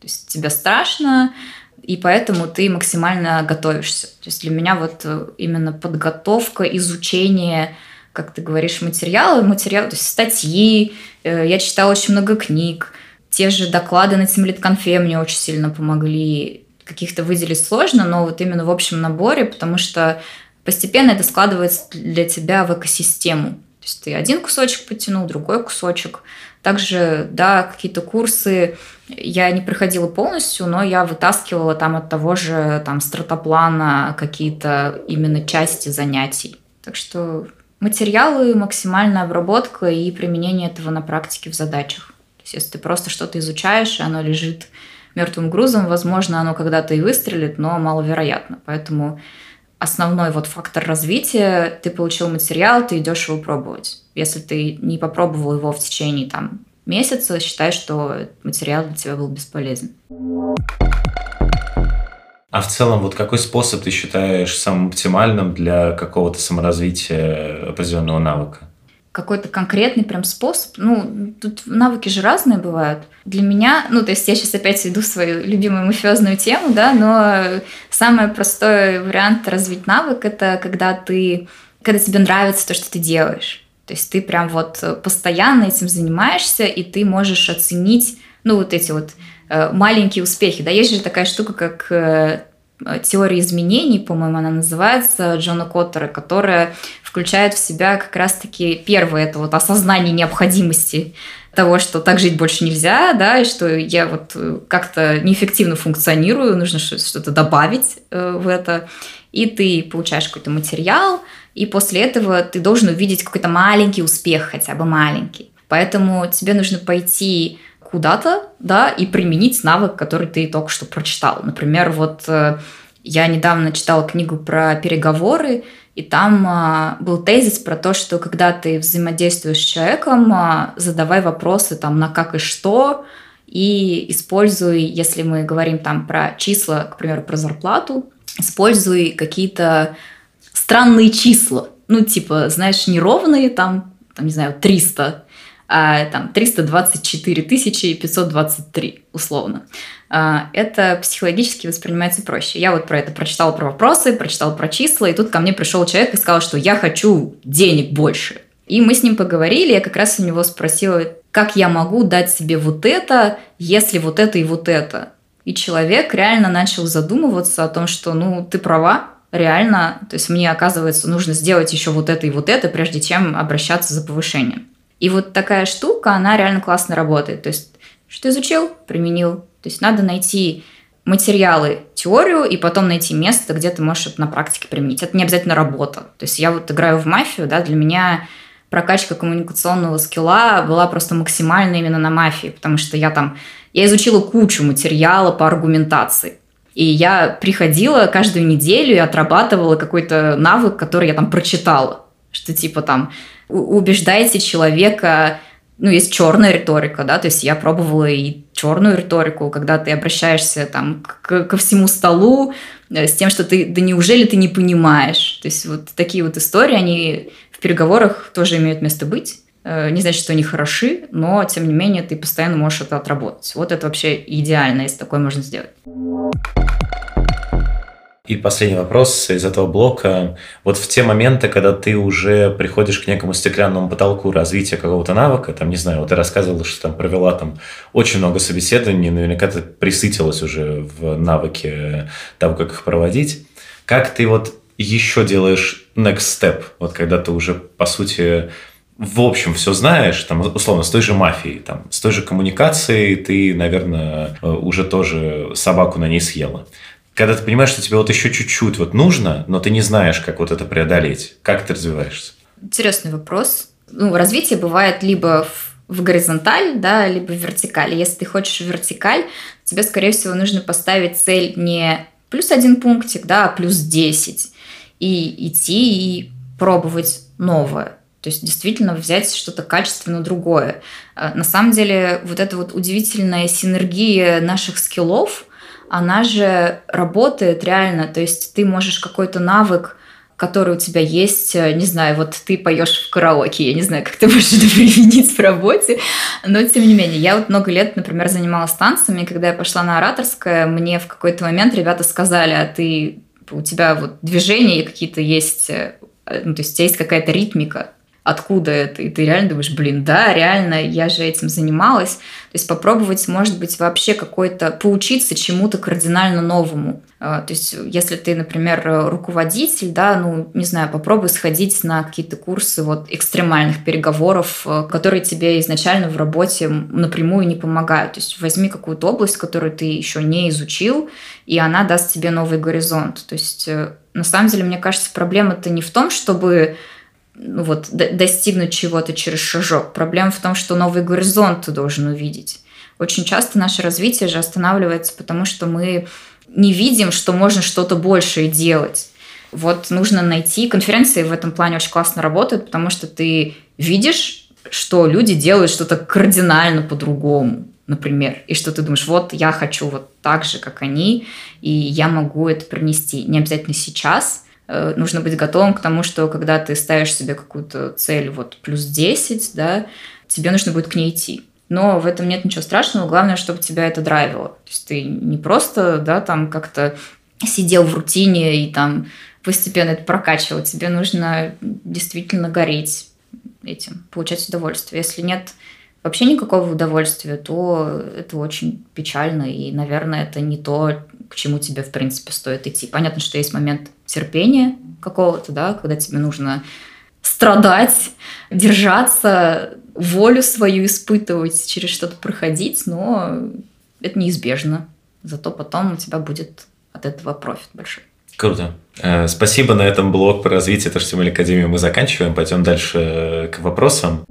То есть тебе страшно, и поэтому ты максимально готовишься. То есть для меня вот э, именно подготовка, изучение, как ты говоришь, материалы, материалы, то есть статьи, э, я читала очень много книг, те же доклады на Тимлит-конфе мне очень сильно помогли. Каких-то выделить сложно, но вот именно в общем наборе, потому что постепенно это складывается для тебя в экосистему. То есть ты один кусочек потянул, другой кусочек. Также, да, какие-то курсы я не проходила полностью, но я вытаскивала там от того же там стратоплана какие-то именно части занятий. Так что материалы, максимальная обработка и применение этого на практике в задачах. То есть если ты просто что-то изучаешь, и оно лежит мертвым грузом, возможно, оно когда-то и выстрелит, но маловероятно. Поэтому основной вот фактор развития, ты получил материал, ты идешь его пробовать. Если ты не попробовал его в течение там месяца, считай, что материал для тебя был бесполезен. А в целом, вот какой способ ты считаешь самым оптимальным для какого-то саморазвития определенного навыка? Какой-то конкретный прям способ. Ну, тут навыки же разные бывают. Для меня, ну, то есть я сейчас опять веду свою любимую мафиозную тему, да, но самый простой вариант развить навык – это когда ты, когда тебе нравится то, что ты делаешь. То есть ты прям вот постоянно этим занимаешься, и ты можешь оценить, ну, вот эти вот э, маленькие успехи. Да, есть же такая штука, как э, теория изменений, по-моему, она называется, Джона Коттера, которая включает в себя как раз-таки первое, это вот осознание необходимости того, что так жить больше нельзя, да, и что я вот э, как-то неэффективно функционирую, нужно что-то добавить э, в это, и ты получаешь какой-то материал, и после этого ты должен увидеть какой-то маленький успех, хотя бы маленький. Поэтому тебе нужно пойти куда-то, да, и применить навык, который ты только что прочитал. Например, вот э, я недавно читала книгу про переговоры, и там а, был тезис про то, что когда ты взаимодействуешь с человеком, а, задавай вопросы там на как и что, и используй, если мы говорим там про числа, к примеру, про зарплату, используй какие-то странные числа. Ну, типа, знаешь, неровные там, там, не знаю, 300, а там 324 523 условно. А, это психологически воспринимается проще. Я вот про это прочитала про вопросы, прочитала про числа, и тут ко мне пришел человек и сказал, что я хочу денег больше. И мы с ним поговорили, я как раз у него спросила, как я могу дать себе вот это, если вот это и вот это. И человек реально начал задумываться о том, что, ну, ты права, реально, то есть мне, оказывается, нужно сделать еще вот это и вот это, прежде чем обращаться за повышением. И вот такая штука, она реально классно работает. То есть, что изучил, применил. То есть надо найти материалы, теорию, и потом найти место, где ты можешь это на практике применить. Это не обязательно работа. То есть я вот играю в мафию, да, для меня прокачка коммуникационного скилла была просто максимальна именно на мафии, потому что я там, я изучила кучу материала по аргументации. И я приходила каждую неделю и отрабатывала какой-то навык, который я там прочитала. Что типа там убеждаете человека ну, есть черная риторика, да, то есть я пробовала и черную риторику, когда ты обращаешься там к, ко всему столу э, с тем, что ты, да неужели ты не понимаешь? То есть вот такие вот истории, они в переговорах тоже имеют место быть. Э, не значит, что они хороши, но тем не менее ты постоянно можешь это отработать. Вот это вообще идеально, если такое можно сделать. И последний вопрос из этого блока. Вот в те моменты, когда ты уже приходишь к некому стеклянному потолку развития какого-то навыка, там, не знаю, вот ты рассказывала, что там провела там очень много собеседований, наверняка ты присытилась уже в навыке того, как их проводить. Как ты вот еще делаешь next step, вот когда ты уже, по сути, в общем, все знаешь, там, условно, с той же мафией, там, с той же коммуникацией ты, наверное, уже тоже собаку на ней съела когда ты понимаешь, что тебе вот еще чуть-чуть вот нужно, но ты не знаешь, как вот это преодолеть, как ты развиваешься? Интересный вопрос. Ну, развитие бывает либо в в горизонталь, да, либо в вертикаль. Если ты хочешь в вертикаль, тебе, скорее всего, нужно поставить цель не плюс один пунктик, да, а плюс 10. И идти и пробовать новое. То есть действительно взять что-то качественно другое. А, на самом деле вот эта вот удивительная синергия наших скиллов – она же работает реально. То есть ты можешь какой-то навык, который у тебя есть, э, не знаю, вот ты поешь в караоке, я не знаю, как ты можешь это применить в работе, но тем не менее, я вот много лет, например, занималась танцами, и когда я пошла на ораторское, мне в какой-то момент ребята сказали, а ты, у тебя вот движения какие-то есть, э, ну, то есть у тебя есть какая-то ритмика, откуда это, и ты реально думаешь, блин, да, реально, я же этим занималась. То есть попробовать, может быть, вообще какой-то, поучиться чему-то кардинально новому. А, то есть если ты, например, руководитель, да, ну, не знаю, попробуй сходить на какие-то курсы вот экстремальных переговоров, э, которые тебе изначально в работе напрямую не помогают. То есть возьми какую-то область, которую ты еще не изучил, и она даст тебе новый горизонт. То есть э, на самом деле, мне кажется, проблема-то не в том, чтобы ну, вот, достигнуть чего-то через шажок. Проблема в том, что новый горизонт ты должен увидеть. Очень часто наше развитие же останавливается, потому что мы не видим, что можно что-то большее делать. Вот нужно найти... Конференции в этом плане очень классно работают, потому что ты видишь, что люди делают что-то кардинально по-другому, например, и что ты думаешь, вот я хочу вот так же, как они, и я могу это принести. Не обязательно сейчас, нужно быть готовым к тому, что когда ты ставишь себе какую-то цель вот плюс 10, да, тебе нужно будет к ней идти. Но в этом нет ничего страшного, главное, чтобы тебя это драйвило. То есть ты не просто, да, там как-то сидел в рутине и там постепенно это прокачивал. Тебе нужно действительно гореть этим, получать удовольствие. Если нет вообще никакого удовольствия, то это очень печально, и, наверное, это не то, к чему тебе, в принципе, стоит идти. Понятно, что есть момент терпения какого-то, да, когда тебе нужно страдать, держаться, волю свою испытывать, через что-то проходить, но это неизбежно. Зато потом у тебя будет от этого профит большой. Круто. Э, спасибо. На этом блог по развитию HTML Академии мы заканчиваем. Пойдем дальше к вопросам.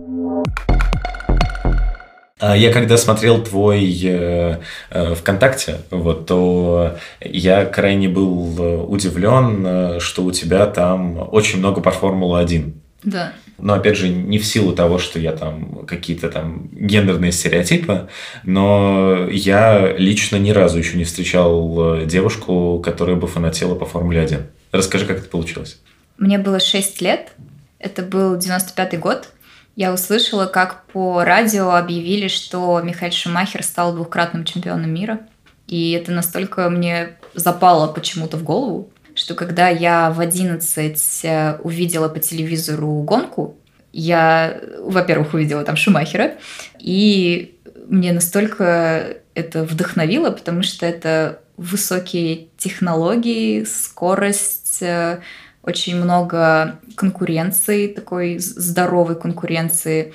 А я когда смотрел твой э, э, ВКонтакте, вот, то я крайне был э, удивлен, э, что у тебя там очень много по Формулы-1. Да. Но опять же, не в силу того, что я там какие-то там гендерные стереотипы, но я лично ни разу еще не встречал девушку, которая бы фанатела по Формуле 1. Расскажи, как это получилось. Мне было 6 лет, это был 95-й год, Я услышала, как по радио объявили, что Михаил Шумахер стал двукратным чемпионом мира. И это настолько мне запало почему-то в голову, что когда я в 11 э, увидела по телевизору гонку, я, во-первых, увидела там Шумахера, и мне настолько это вдохновило, потому что это высокие технологии, скорость, э, очень много конкуренции, такой здоровой конкуренции,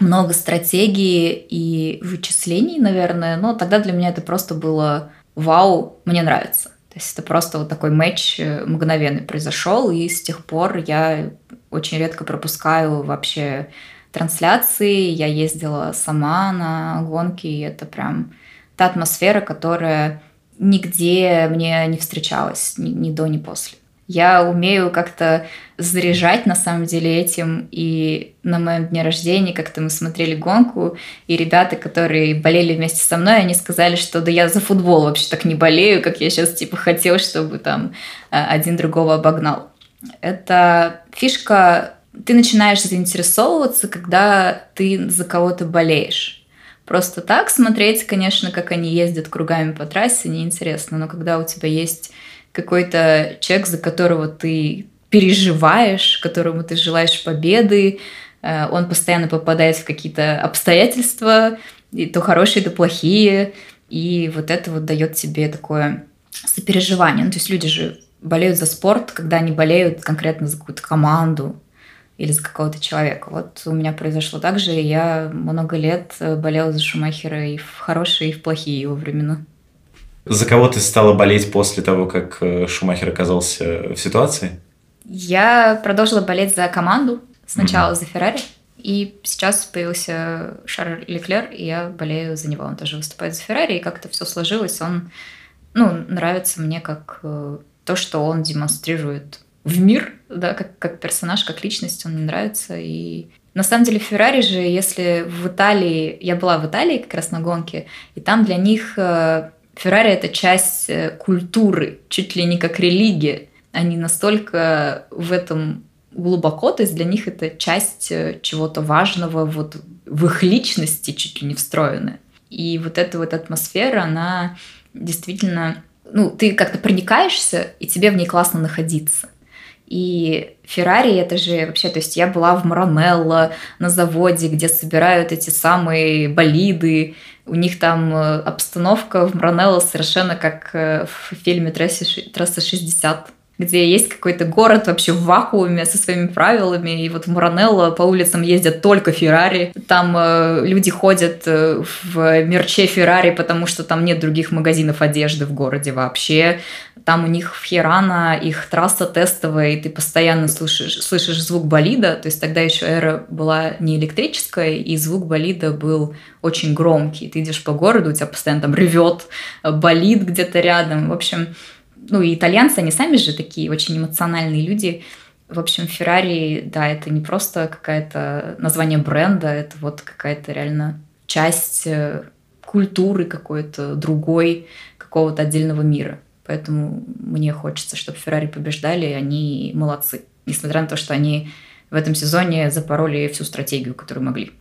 много стратегии и вычислений, наверное. Но тогда для меня это просто было вау, мне нравится. То есть это просто вот такой матч э, мгновенный произошел, и с тех пор я очень редко пропускаю вообще трансляции. Я ездила сама на гонки, и это прям та атмосфера, которая нигде мне не встречалась ни, ни до, ни после. Я умею как-то заряжать на самом деле этим. И на моем дне рождения как-то мы смотрели гонку, и ребята, которые болели вместе со мной, они сказали, что да я за футбол вообще так не болею, как я сейчас типа хотел, чтобы там э, один другого обогнал. Это фишка, ты начинаешь заинтересовываться, когда ты за кого-то болеешь. Просто так смотреть, конечно, как они ездят кругами по трассе, неинтересно. Но когда у тебя есть какой-то человек, за которого ты переживаешь, которому ты желаешь победы, э, он постоянно попадает в какие-то обстоятельства, и то хорошие, то плохие, и вот это вот дает тебе такое сопереживание. Ну, то есть люди же болеют за спорт, когда они болеют конкретно за какую-то команду или за какого-то человека. Вот у меня произошло так же, и я много лет болела за Шумахера и в хорошие, и в плохие его времена. За кого ты стала болеть после того, как э, Шумахер оказался в ситуации? Я продолжила болеть за команду. Сначала mm-hmm. за Феррари. И сейчас появился Шарль Леклер, и я болею за него. Он тоже выступает за Феррари, и как-то все сложилось. Он, ну, нравится мне как э, то, что он демонстрирует в мир, да, как, как персонаж, как личность, он мне нравится. И на самом деле Феррари же, если в Италии, я была в Италии как раз на гонке, и там для них э, Феррари это часть э, культуры, чуть ли не как религия. Они настолько в этом глубоко, то есть для них это часть э, чего-то важного вот в их личности чуть ли не встроенная. И вот эта вот атмосфера, она действительно, ну, ты как-то проникаешься, и тебе в ней классно находиться. И Феррари это же вообще, то есть я была в Маранелло на заводе, где собирают эти самые болиды, у них там э, обстановка в Маранелло совершенно как э, в фильме «Трасса 60» где есть какой-то город вообще в вакууме со своими правилами, и вот в Муранелло по улицам ездят только Феррари, там э, люди ходят э, в мерче Феррари, потому что там нет других магазинов одежды в городе вообще, там у них в Херана их трасса тестовая, и ты постоянно слышишь, слышишь звук болида, то есть тогда еще эра была не электрическая, и звук болида был очень громкий, ты идешь по городу, у тебя постоянно там ревет болид где-то рядом, в общем, ну и итальянцы, они сами же такие очень эмоциональные люди. В общем, Феррари, да, это не просто какое-то название бренда, это вот какая-то реально часть э, культуры какой-то другой, какого-то отдельного мира. Поэтому мне хочется, чтобы Феррари побеждали, они молодцы. Несмотря на то, что они в этом сезоне запороли всю стратегию, которую могли.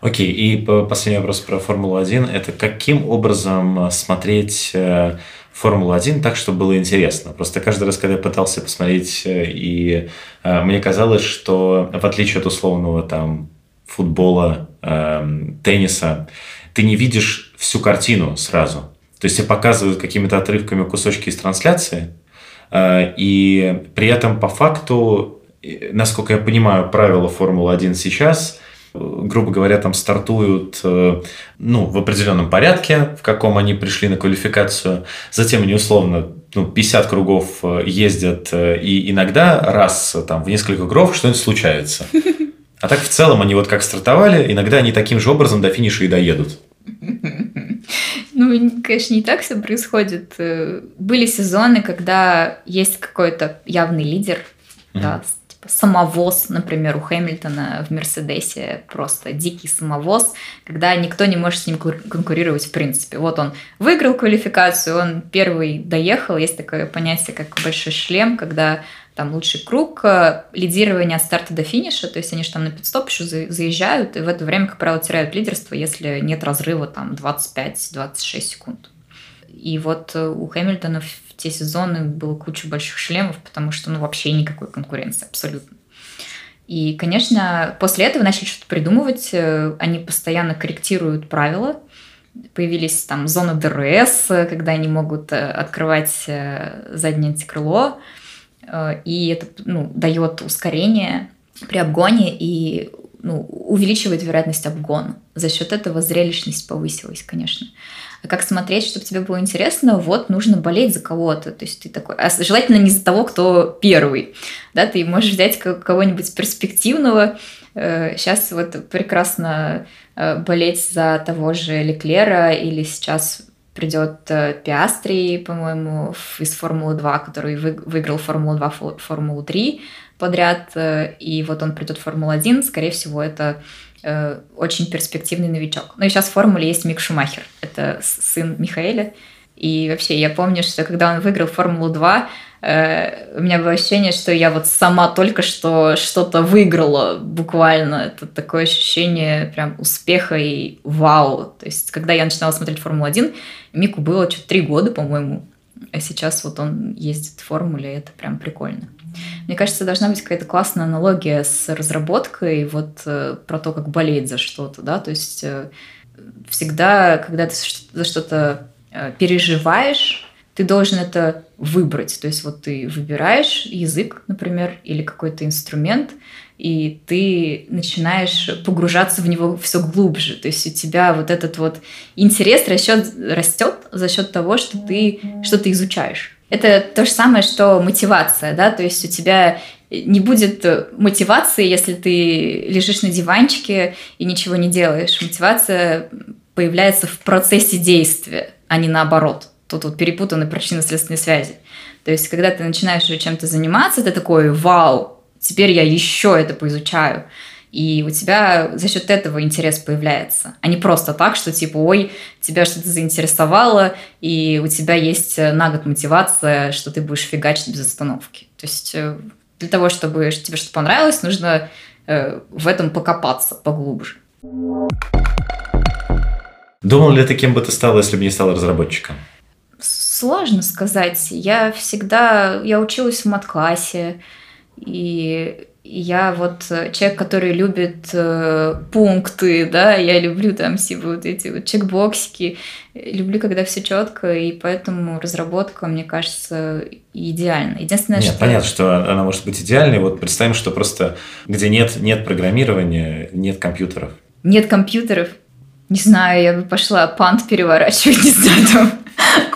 Окей, и последний вопрос про Формулу-1. Это каким образом смотреть э, Формулу-1 так, чтобы было интересно. Просто каждый раз, когда я пытался посмотреть, э, и э, мне казалось, что в отличие от условного там футбола, э, тенниса, ты не видишь всю картину сразу. То есть тебе показывают какими-то отрывками кусочки из трансляции, э, и при этом по факту, э, насколько я понимаю правила Формулы-1 сейчас – грубо говоря, там стартуют э, ну, в определенном порядке, в каком они пришли на квалификацию. Затем они условно ну, 50 кругов э, ездят, э, и иногда раз там, в несколько кругов что-нибудь случается. А так в целом они вот как стартовали, иногда они таким же образом до финиша и доедут. Ну, конечно, не так все происходит. Были сезоны, когда есть какой-то явный лидер, да, самовоз, например, у Хэмилтона в Мерседесе просто дикий самовоз, когда никто не может с ним конкурировать в принципе. Вот он выиграл квалификацию, он первый доехал, есть такое понятие, как большой шлем, когда там лучший круг, э, лидирование от старта до финиша, то есть они же там на пит-стоп еще заезжают, и в это время, как правило, теряют лидерство, если нет разрыва там 25-26 секунд. И вот э, у Хэмилтона те сезоны было куча больших шлемов, потому что ну вообще никакой конкуренции абсолютно. И, конечно, после этого начали что-то придумывать, э, они постоянно корректируют правила, появились там зоны DRS, когда они могут открывать заднее антикрыло, Э, и это ну, дает ускорение при обгоне и ну, увеличивает вероятность обгона. За счет этого зрелищность повысилась, конечно. А как смотреть, чтобы тебе было интересно? Вот нужно болеть за кого-то. То есть ты такой... А желательно не за того, кто первый. Да, ты можешь взять кого-нибудь перспективного. Сейчас э, вот прекрасно э, болеть за того же Леклера или сейчас придет э, Пиастри, по-моему, из Формулы 2, который выиграл Формулу 2, Формулу 3 подряд, э, и вот он придет в Формулу 1, скорее всего, это э, очень перспективный новичок. Ну и сейчас в Формуле есть Мик Шумахер, это сын Михаэля, и вообще я помню, что когда он выиграл Формулу 2, Э, у меня было ощущение, что я вот сама только что что-то выиграла буквально. Это такое ощущение прям успеха и вау. То есть, когда я начинала смотреть Формулу-1, Мику было что-то три года, по-моему. А сейчас вот он ездит в Формуле, и это прям прикольно. Мне кажется, должна быть какая-то классная аналогия с разработкой, вот э, про то, как болеть за что-то, да, то есть э, всегда, когда ты за что-то э, переживаешь, ты должен это выбрать. То есть вот ты выбираешь язык, например, или какой-то инструмент, и ты начинаешь погружаться в него все глубже. То есть у тебя вот этот вот интерес растет, растет за счет того, что ты что-то изучаешь. Это то же самое, что мотивация, да, то есть у тебя не будет мотивации, если ты лежишь на диванчике и ничего не делаешь. Мотивация появляется в процессе действия, а не наоборот тут вот перепутаны причинно-следственные связи. То есть, когда ты начинаешь чем-то заниматься, ты такой, вау, теперь я еще это поизучаю. И у тебя за счет этого интерес появляется, а не просто так, что типа, ой, тебя что-то заинтересовало, и у тебя есть на год мотивация, что ты будешь фигачить без остановки. То есть э, для того, чтобы тебе что-то понравилось, нужно э, в этом покопаться поглубже. Думал ли ты, кем бы ты стал, если бы не стал разработчиком? Сложно сказать. Я всегда... Я училась в мат-классе, и я вот человек, который любит э, пункты, да, я люблю там все вот эти вот чекбоксики, люблю, когда все четко, и поэтому разработка, мне кажется, идеальна. Единственное, нет, что... понятно, что она может быть идеальной. Вот представим, что просто где нет, нет программирования, нет компьютеров. Нет компьютеров? Не знаю, я бы пошла пант переворачивать, не знаю, там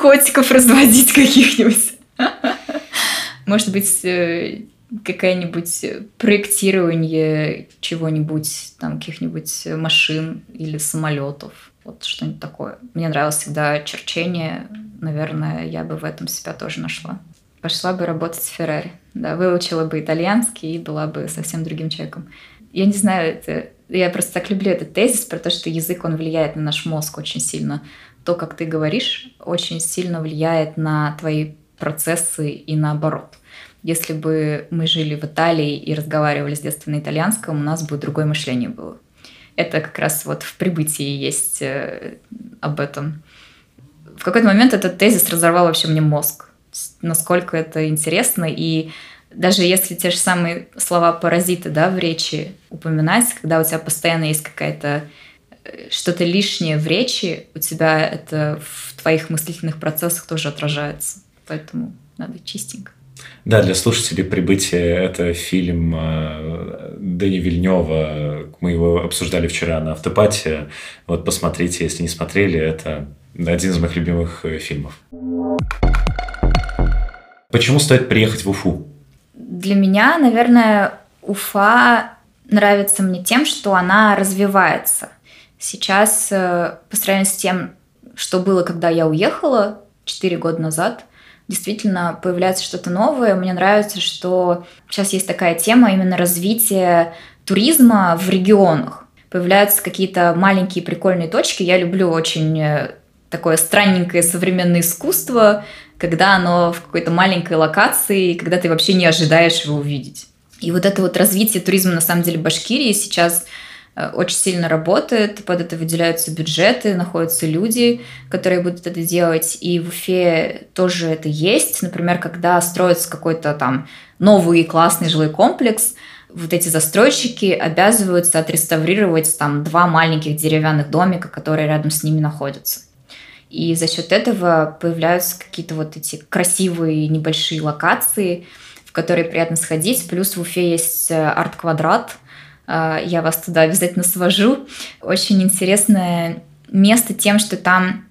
котиков разводить каких-нибудь. Может быть, э, какое-нибудь проектирование чего-нибудь, там, каких-нибудь машин или самолетов. Вот что-нибудь такое. Мне нравилось всегда черчение. Наверное, я бы в этом себя тоже нашла. Пошла бы работать в Феррари. Да, выучила бы итальянский и была бы совсем другим человеком. Я не знаю, это... я просто так люблю этот тезис про то, что язык, он влияет на наш мозг очень сильно то, как ты говоришь, очень сильно влияет на твои процессы и наоборот. Если бы мы жили в Италии и разговаривали с детства на итальянском, у нас бы другое мышление было. Это как раз вот в прибытии есть э, об этом. В какой-то момент этот тезис разорвал вообще мне мозг. Насколько это интересно. И даже если те же самые слова паразиты да, в речи упоминать, когда у тебя постоянно есть какая-то что-то лишнее в речи, у тебя это в твоих мыслительных процессах тоже отражается. Поэтому надо чистенько. Да, для слушателей «Прибытие» — это фильм э, Дэни Вильнева. Мы его обсуждали вчера на автопате. Вот посмотрите, если не смотрели, это один из моих любимых э, фильмов. Почему стоит приехать в Уфу? Для меня, наверное, Уфа нравится мне тем, что она развивается – Сейчас, э, по сравнению с тем, что было, когда я уехала 4 года назад, действительно появляется что-то новое. Мне нравится, что сейчас есть такая тема именно развития туризма в регионах. Появляются какие-то маленькие прикольные точки. Я люблю очень э, такое странненькое современное искусство, когда оно в какой-то маленькой локации, когда ты вообще не ожидаешь его увидеть. И вот это вот развитие туризма на самом деле Башкирии сейчас очень сильно работает, под это выделяются бюджеты, находятся люди, которые будут это делать, и в Уфе тоже это есть. Например, когда строится какой-то там новый классный жилой комплекс, вот эти застройщики обязываются отреставрировать там два маленьких деревянных домика, которые рядом с ними находятся. И за счет этого появляются какие-то вот эти красивые небольшие локации, в которые приятно сходить. Плюс в Уфе есть э, арт-квадрат. Э, я вас туда обязательно свожу. Очень интересное место тем, что там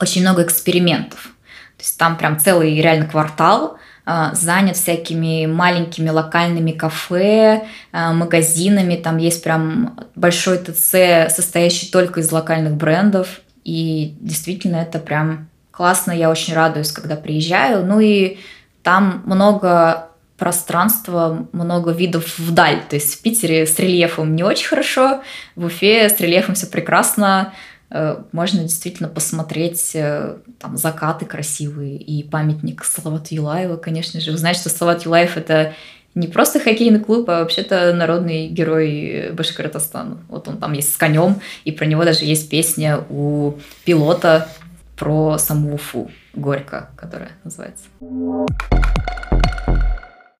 очень много экспериментов. То есть там прям целый реально квартал, э, занят всякими маленькими локальными кафе, магазинами. Там есть прям большой ТЦ, состоящий только из локальных брендов. И действительно это прям классно, я очень радуюсь, когда приезжаю. Ну и там много пространства, много видов вдаль. То есть в Питере с рельефом не очень хорошо, в Уфе с рельефом все прекрасно. Э, можно действительно посмотреть э, там закаты красивые и памятник Салавату Юлаева, конечно же. Вы что Салават Юлаев – это не просто хоккейный клуб, а вообще-то народный герой Башкортостана. Вот он там есть с конем, и про него даже есть песня у пилота про саму Уфу, Горько, которая называется.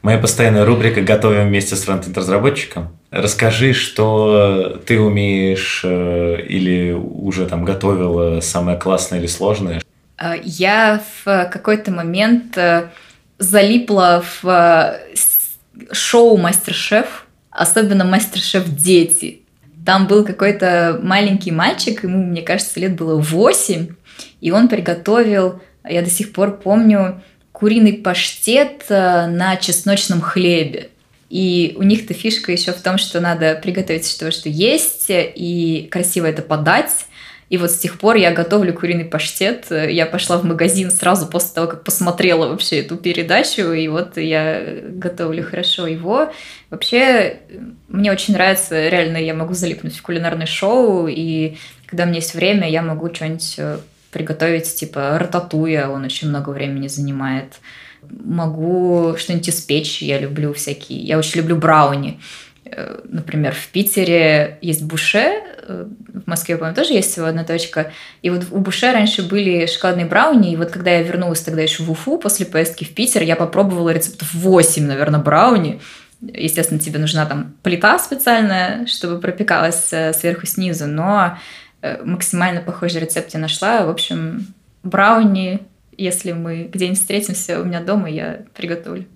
Моя постоянная рубрика «Готовим вместе с фронтенд-разработчиком». Расскажи, что ты умеешь э, или уже там готовила самое классное или сложное. Э, я в какой-то момент э, залипла в шоу «Мастер-шеф», особенно «Мастер-шеф дети». Там был какой-то маленький мальчик, ему, мне кажется, лет было 8, и он приготовил, я до сих пор помню, куриный паштет э, на чесночном хлебе. И у них-то фишка еще в том, что надо приготовить то, что есть, и красиво это подать. И вот с тех пор я готовлю куриный паштет. Я пошла в магазин сразу после того, как посмотрела вообще эту передачу, и вот я готовлю хорошо его. Вообще, мне очень нравится, реально, я могу залипнуть в кулинарное шоу, и когда у меня есть время, я могу что-нибудь э, приготовить, типа рататуя, он очень много времени занимает. Могу что-нибудь испечь, я люблю всякие, я очень люблю брауни. Э, например, в Питере есть буше, э, в Москве, по-моему, тоже есть всего одна точка. И вот у буше раньше были шоколадные брауни, и вот когда я вернулась тогда еще в Уфу после поездки в Питер, я попробовала рецептов 8, наверное, брауни. Естественно, тебе нужна там плита специальная, чтобы пропекалась э, сверху снизу, но максимально похожий рецепт я нашла. В общем, брауни, если мы где-нибудь встретимся у меня дома, я приготовлю.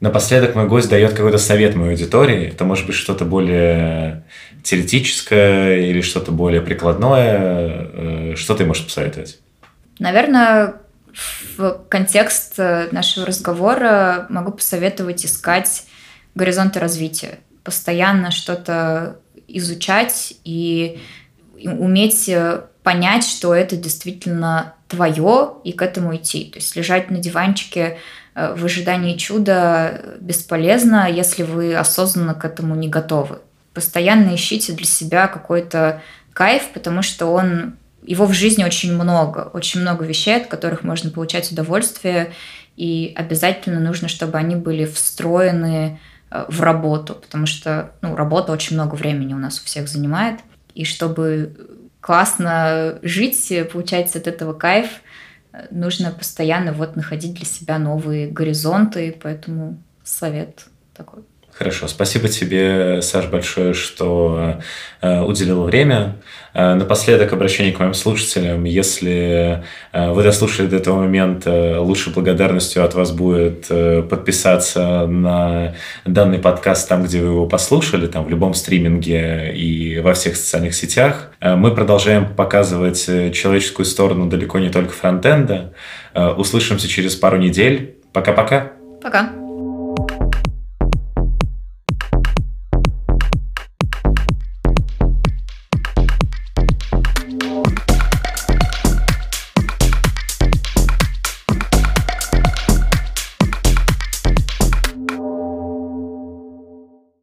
Напоследок мой гость дает какой-то совет моей аудитории. Это может быть что-то более теоретическое или что-то более прикладное. Э, что ты можешь посоветовать? Наверное, в контекст нашего разговора могу посоветовать искать горизонты развития. Постоянно что-то изучать и уметь понять, что это действительно твое, и к этому идти. То есть лежать на диванчике Э, в ожидании чуда бесполезно, если вы осознанно к этому не готовы. Постоянно ищите для себя какой-то кайф, потому что он его в жизни очень много, очень много вещей, от которых можно получать удовольствие, и обязательно нужно, чтобы они были встроены э, в работу, потому что ну, работа очень много времени у нас у всех занимает, и чтобы классно жить, получать от этого кайф, нужно постоянно вот находить для себя новые горизонты, поэтому совет такой. Хорошо, спасибо тебе, Саш, большое, что э, уделил время. Э, напоследок обращение к моим слушателям. Если э, вы дослушали до этого момента, лучшей благодарностью от вас будет э, подписаться на данный подкаст там, где вы его послушали, там в любом стриминге и во всех социальных сетях. Э, мы продолжаем показывать э, человеческую сторону далеко не только фронтенда. Э, услышимся через пару недель. Пока-пока. Пока. -пока. Пока.